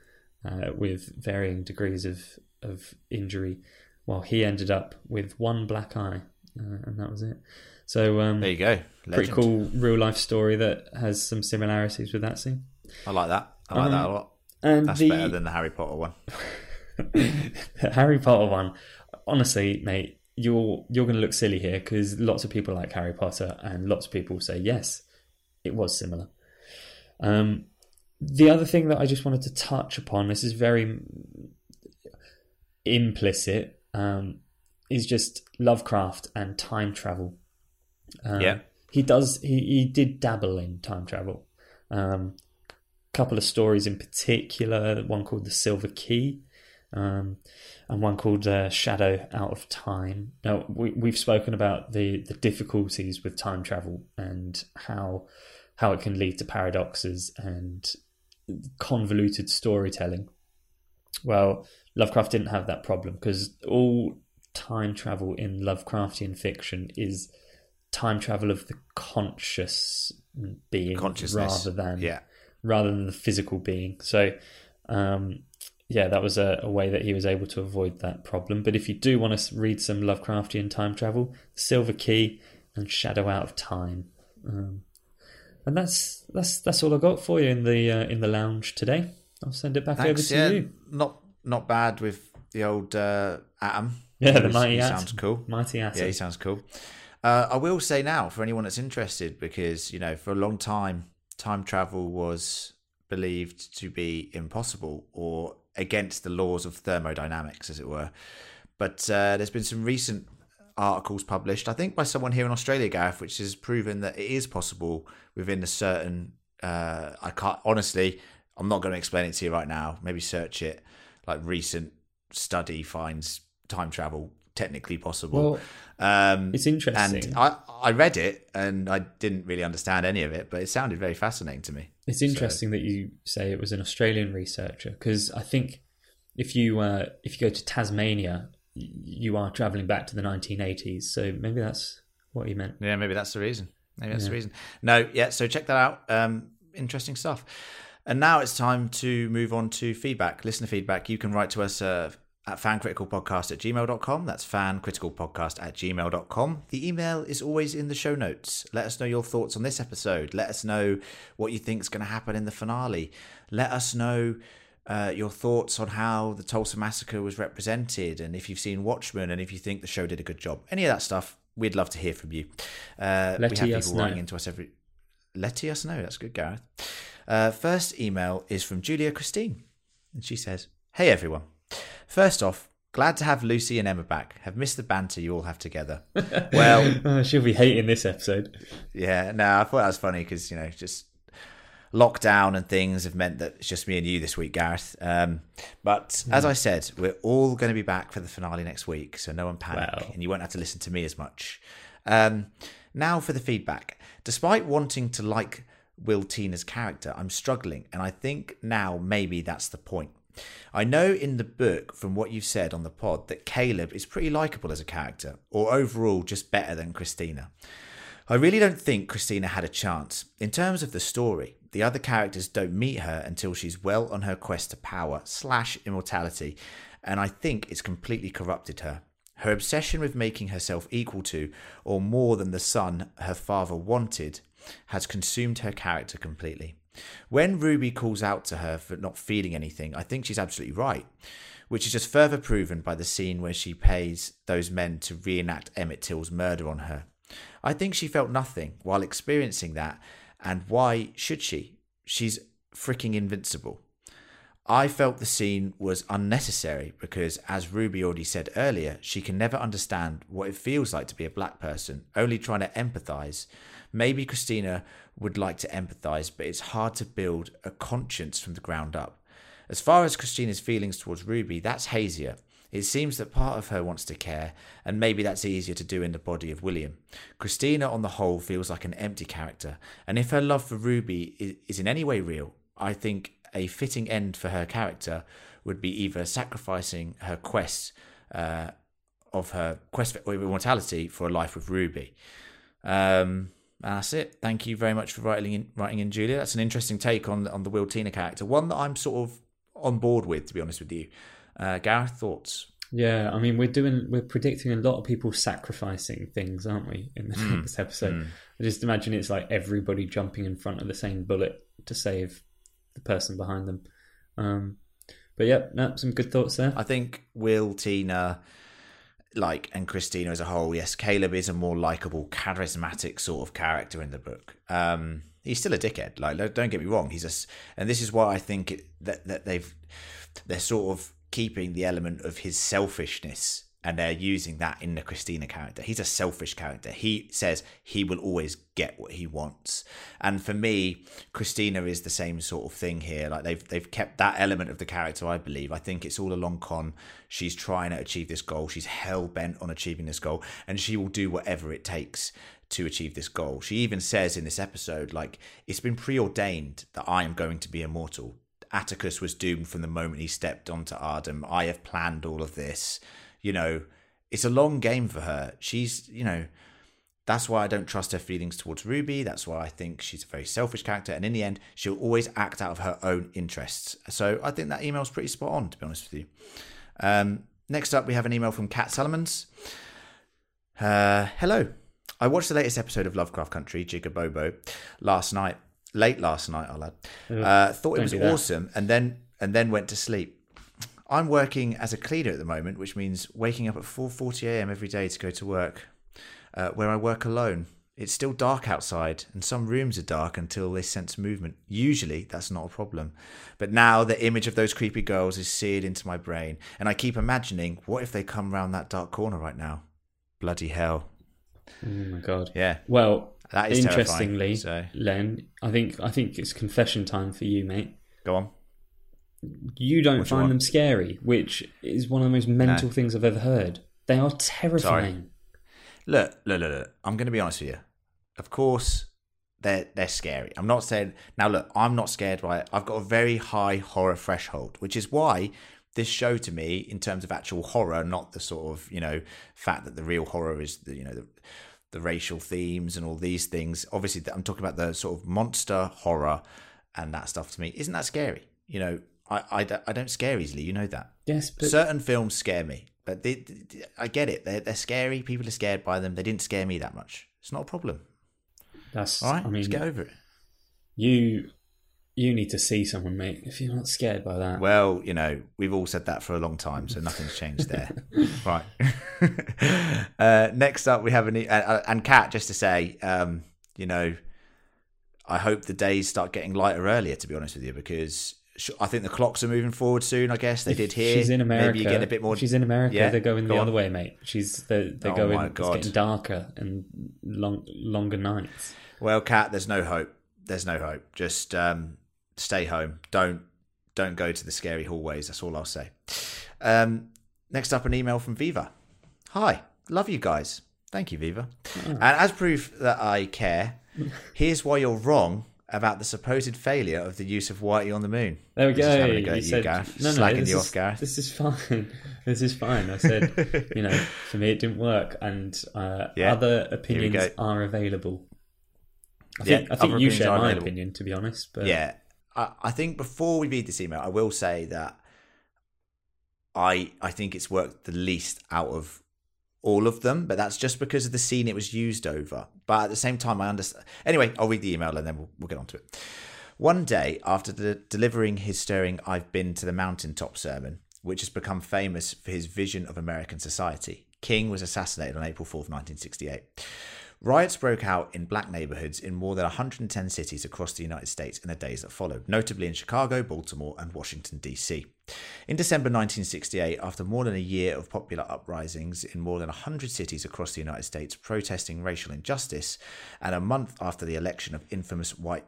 uh, with varying degrees of of injury, while he ended up with one black eye, uh, and that was it. So um, There you go. pretty cool real life story that has some similarities with that scene. I like that. I like that a Um, lot. And That's the better than the Harry Potter one. the Harry Potter one, honestly, mate, you're you're going to look silly here because lots of people like Harry Potter, and lots of people say yes, it was similar. Um, the other thing that I just wanted to touch upon, this is very implicit, um, is just Lovecraft and time travel. Um, Yeah. he does. He he did dabble in time travel. Um, couple of stories in particular. One called the Silver Key, um, and one called uh, Shadow Out of Time. Now we we've spoken about the the difficulties with time travel and how how it can lead to paradoxes and convoluted storytelling. Well, Lovecraft didn't have that problem because all time travel in Lovecraftian fiction is time travel of the conscious being rather than Yeah. rather than the physical being. So, um, yeah, that was a, a way that he was able to avoid that problem. But if you do want to read some Lovecraftian time travel, Silver Key and Shadow Out of Time, um, and that's that's that's all I got for you in the uh, in the lounge today. I'll send it back Thanks. over to Yeah. you. Not not bad with the old uh, Atom. Yeah, the mighty he Atom. sounds cool. Mighty Atom. Yeah, he sounds cool. Uh, I will say now, for anyone that's interested, because you know, for a long time, time travel was believed to be impossible or against the laws of thermodynamics, as it were. But uh, there's been some recent articles published, I think, by someone here in Australia, Gareth, which has proven that it is possible within a certain. Uh, I can't honestly. I'm not going to explain it to you right now. Maybe search it. Like recent study finds time travel technically possible. Well, Um, it's interesting. And I, I read it and I didn't really understand any of it, but it sounded very fascinating to me. It's interesting that you say it was an Australian researcher because I think if you uh, if you go to Tasmania, you are traveling back to the 1980s. So maybe that's what he meant. Yeah, maybe that's the reason. Maybe that's the reason. No, yeah, so check that out. Um, interesting stuff. And now it's time to move on to feedback, listener feedback. You can write to us uh, at fancriticalpodcast at gmail.com. That's fancriticalpodcast at gmail.com. The email is always in the show notes. Let us know your thoughts on this episode. Let us know what you think is going to happen in the finale. Let us know uh, your thoughts on how the Tulsa Massacre was represented and if you've seen Watchmen and if you think the show did a good job. Any of that stuff, we'd love to hear from you. Uh, we have people writing into us every. Let us know. That's good, Gareth. Uh, first email is from Julia Christine, and she says, "Hey everyone. First off, glad to have Lucy and Emma back. Have missed the banter you all have together. well, Oh, she'll be hating this episode. yeah, no, I thought that was funny because you know just lockdown and things have meant that it's just me and you this week, Gareth. Um, but as I said, we're all going to be back for the finale next week, so no one panic, Wow. and you won't have to listen to me as much. Um, now for the feedback. Despite wanting to like Will Tina's character, I'm struggling, and I think now maybe that's the point. I know in the book, from what you've said on the pod, that Caleb is pretty likable as a character, or overall just better than Christina. I really don't think Christina had a chance. In terms of the story, the other characters don't meet her until she's well on her quest to power slash immortality, and I think it's completely corrupted her. Her obsession with making herself equal to, or more than the son her father wanted, has consumed her character completely. When Ruby calls out to her for not feeling anything, I think she's absolutely right, which is just further proven by the scene where she pays those men to reenact Emmett Till's murder on her. I think she felt nothing while experiencing that, and why should she? She's freaking invincible. I felt the scene was unnecessary because, as Ruby already said earlier, she can never understand what it feels like to be a black person, only trying to empathize. Maybe Christina would like to empathize, but it's hard to build a conscience from the ground up. As far as Christina's feelings towards Ruby, that's hazier. It seems that part of her wants to care, and maybe that's easier to do in the body of William. Christina, on the whole, feels like an empty character, and if her love for Ruby is in any way real, I think a fitting end for her character would be either sacrificing her quest uh, of her quest for immortality for a life with Ruby. Um, that's it. Thank you very much for writing in, writing in, Julia. That's an interesting take on on the Will Tina character, one that I'm sort of on board with, to be honest with you. Uh, Gareth, thoughts? Yeah, I mean, we're doing, we're predicting a lot of people sacrificing things, aren't we, in the Hmm. next episode? I just imagine it's like everybody jumping in front of the same bullet to save the person behind them. Um, but yeah, no, some good thoughts there. I think Will, Tina, like, and Christina as a whole, yes, Caleb is a more likable, charismatic sort of character in the book. Um, he's still a dickhead. Like, don't get me wrong. He's a, and this is why I think it, that that they've they're sort of keeping the element of his selfishness and they're using that in the Christina character. He's a selfish character. He says he will always get what he wants. And for me, Christina is the same sort of thing here. Like they've they've kept that element of the character, I believe. I think it's all a long con. She's trying to achieve this goal. She's hell bent on achieving this goal, and she will do whatever it takes to achieve this goal. She even says in this episode, like, it's been preordained that I am going to be immortal. Atticus was doomed from the moment he stepped onto Ardham. I have planned all of this. You know, it's a long game for her. She's, you know, that's why I don't trust her feelings towards Ruby. That's why I think she's a very selfish character. And in the end, she'll always act out of her own interests. So I think that email's pretty spot on, to be honest with you. Um, next up, we have an email from Kat Salomons. Uh, hello. I watched the latest episode of Lovecraft Country, Jig-a-Bobo, last night. Late last night, I'll add. Uh, thought it was awesome, and then and then went to sleep. I'm working as a cleaner at the moment, which means waking up at 4:40 a.m. every day to go to work, uh, where I work alone. It's still dark outside, and some rooms are dark until they sense movement. Usually, that's not a problem. But now the image of those creepy girls is seared into my brain, and I keep imagining, what if they come round that dark corner right now? Bloody hell! Oh my god. Yeah. Well, That is interestingly, terrifying, so- Len, I think I think it's confession time for you, mate. Go on. You don't you find want? them scary, which is one of the most mental things I've ever heard. They are terrifying. Look, look, look, look. I'm going to be honest with you. Of course, they're they're scary. I'm not saying now. Look, I'm not scared by it. I've got a very high horror threshold, which is why this show to me, in terms of actual horror, not the sort of you know fact that the real horror is the you know the the racial themes and all these things. Obviously, I'm talking about the sort of monster horror and that stuff. To me, isn't that scary? You know, I I, don't- I don't scare easily. You know that. Yes, but Certain films scare me, but they, they- I get it. They're, they're scary. People are scared by them. They didn't scare me that much. It's not a problem. that's. All right, I mean, just get over it. you you need to see someone, mate. If you're not scared by that, Well, you know, we've all said that for a long time, so nothing's changed there. right. uh, next up, we have an e- uh, and Kat. Just to say, um, you know, I hope the days start getting lighter earlier. To be honest with you, because I think the clocks are moving forward soon. I guess they did here. She's in America. Maybe you get a bit more. She's in America. Yeah, they're going go the on. other way, mate. She's they're, they're Oh going. my It's getting darker and long, longer nights. Well, Kat, there's no hope. There's no hope. Just um, stay home. Don't don't go to the scary hallways. That's all I'll say. Um, next up, an email from Viva. Hi, love you guys. Thank you, Viva. And as proof that I care, here's why you're wrong about the supposed failure of the use of Whitey on the moon. There we Just go. having a go You at you, said- Gareth. No, no, Slagging this you is, off, Gareth. This is fine. This is fine. I said, you know, for me it didn't work, and uh, Yeah. other opinions are available. I Yeah, think, I think you share my available. opinion, to be honest. But Yeah, I, I think before we read this email, I will say that I I think it's worked the least out of all of them, but that's just because of the scene it was used over. But at the same time, I understand. Anyway, I'll read the email and then we'll, we'll get on to it. One day after delivering his stirring "I've been to the mountaintop" sermon, which has become famous for his vision of American society, King was assassinated on April 4th, 1968. Riots broke out in black neighborhoods in more than 110 cities across the United States in the days that followed, notably in Chicago, Baltimore, and Washington, D.C. In December 1968, after more than a year of popular uprisings in more than 100 cities across the United States protesting racial injustice, and a month after the election of infamous white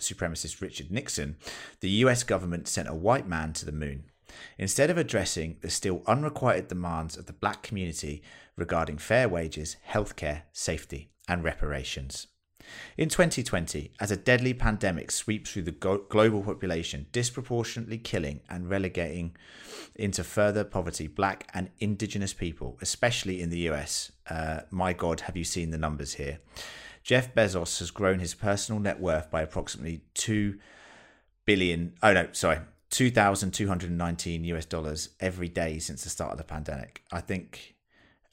supremacist Richard Nixon, the US government sent a white man to the moon. Instead of addressing the still unrequited demands of the black community regarding fair wages, healthcare, safety, and reparations. In 2020, as a deadly pandemic sweeps through the global population, disproportionately killing and relegating into further poverty black and indigenous people, especially in the US, uh, my God, have you seen the numbers here? Jeff Bezos has grown his personal net worth by approximately 2 billion, oh no, sorry, 2,219 US dollars every day since the start of the pandemic. I think,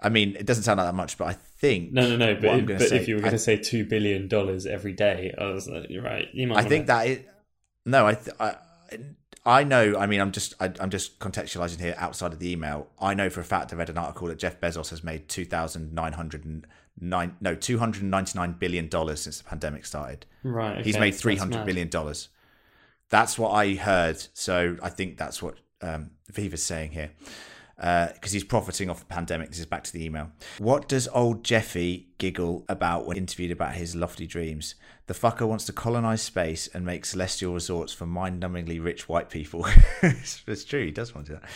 I mean, it doesn't sound like that much, but I think. no, no, no. But, but say- if you were going to say two billion dollars every day, I was like, you're right. You might. I think that it, no, I, th- I, I know. I mean, I'm just, I, I'm just contextualizing here outside of the email. I know for a fact I read an article that Jeff Bezos has made two thousand nine hundred and nine, no, two hundred ninety nine billion dollars since the pandemic started. right. He's made three hundred billion dollars. That's what I heard. So I think that's what um, Viva's saying here. Because he's profiting off the pandemic. This is back to the email. What does old Jeffy giggle about when interviewed about his lofty dreams? The fucker wants to colonize space and make celestial resorts for mind numbingly rich white people. it's, it's true, he does want to do that.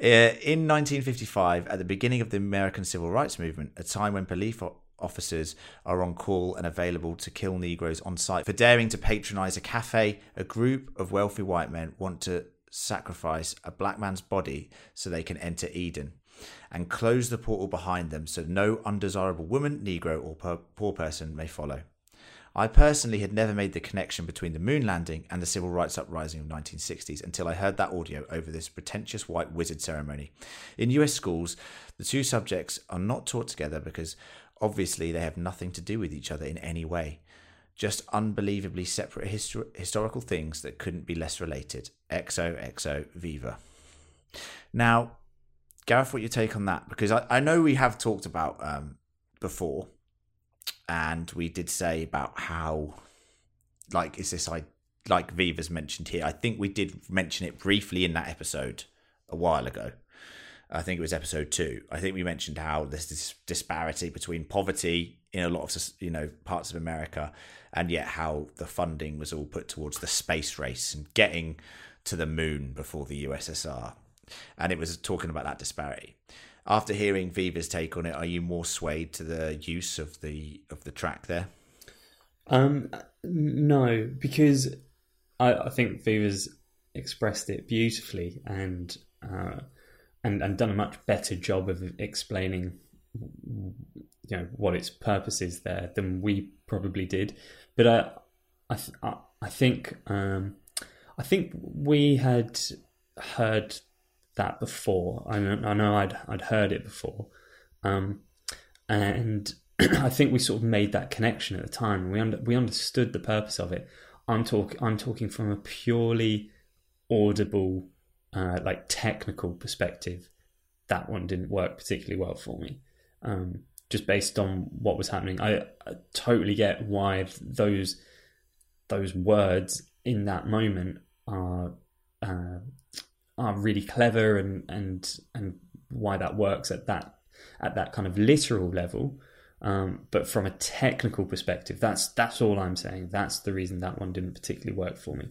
Uh, in 1955, at the beginning of the American Civil Rights Movement, a time when police officers are on call and available to kill Negroes on sight for daring to patronize a cafe, a group of wealthy white men want to sacrifice a black man's body so they can enter Eden and close the portal behind them so no undesirable woman, Negro, or poor person may follow. I personally had never made the connection between the moon landing and the civil rights uprising of 1960s until I heard that audio over this pretentious white wizard ceremony. In US schools, the two subjects are not taught together because obviously they have nothing to do with each other in any way. Just unbelievably separate histor- historical things that couldn't be less related. XOXO Viva. Now, Gareth, what your take on that? Because I, I know we have talked about um, before, and we did say about how, like, is this I like Viva's mentioned here? I think we did mention it briefly in that episode a while ago. I think it was episode two. I think we mentioned how there's this disparity between poverty in a lot of you know parts of America, and yet how the funding was all put towards the space race and getting to the moon before the USSR, and it was talking about that disparity. After hearing Viva's take on it, are you more swayed to the use of the of the track there? Um, no, because I, I think Viva's expressed it beautifully and uh, and and done a much better job of explaining, you know, what its purpose is there than we probably did. But I, I, th- I, think, um, I think we had heard that before. I know, I know I'd I'd heard it before, um, and I think we sort of made that connection at the time. We under, we understood the purpose of it. I'm talking I'm talking from a purely audible, uh, like technical perspective. That one didn't work particularly well for me. Um, just based on what was happening, I, I totally get why those those words in that moment are uh, are really clever and and and why that works at that at that kind of literal level. Um, but from a technical perspective, that's that's all I'm saying. That's the reason that one didn't particularly work for me.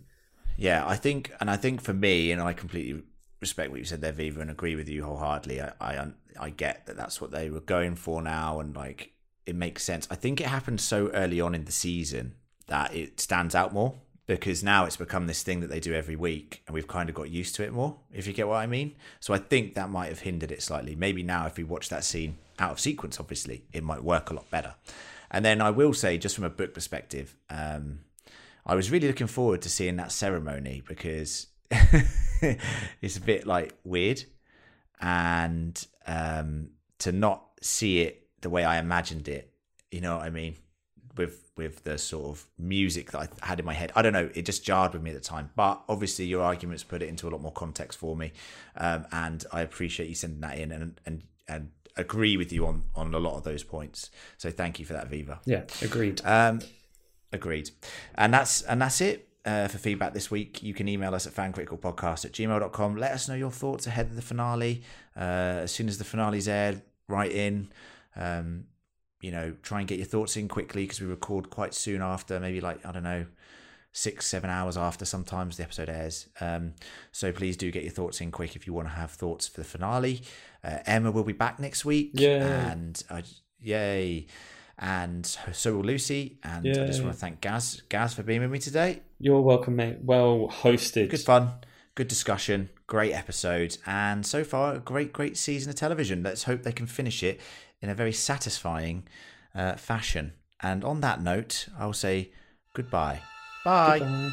Yeah, I think, and I think for me, and I completely respect what you said there, Viva, and agree with you wholeheartedly. I, I, I get that that's what they were going for now, and like it makes sense. I think it happened so early on in the season that it stands out more because now it's become this thing that they do every week and we've kind of got used to it more if you get what i mean. So i think that might have hindered it slightly. Maybe now if we watch that scene out of sequence obviously it might work a lot better. And then i will say just from a book perspective um, i was really looking forward to seeing that ceremony because it's a bit like weird and um, to not see it the way i imagined it you know what i mean with with the sort of music that I had in my head. I don't know, it just jarred with me at the time. But obviously, your arguments put it into a lot more context for me, um, and I appreciate you sending that in and and and agree with you on on a lot of those points. So thank you for that, Viva. Yeah, agreed. Um, agreed. And that's and that's it. Uh, for feedback this week, you can email us at fancriticalpodcast at gmail.com. Let us know your thoughts ahead of the finale. Uh, as soon as the finale's aired, write in. Um, you know, try and get your thoughts in quickly because we record quite soon after, maybe like, I don't know, six, seven hours after sometimes the episode airs. Um, so please do get your thoughts in quick if you want to have thoughts for the finale. Uh, Emma will be back next week. Yeah. And yay. And so will Lucy. And I just want to thank Gaz, Gaz for being with me today. You're welcome, mate. Well hosted. Good fun, good discussion, great episode, and so far a great, great season of television. Let's hope they can finish it in a very satisfying uh, fashion. And on that note, I'll say goodbye. Bye. Goodbye.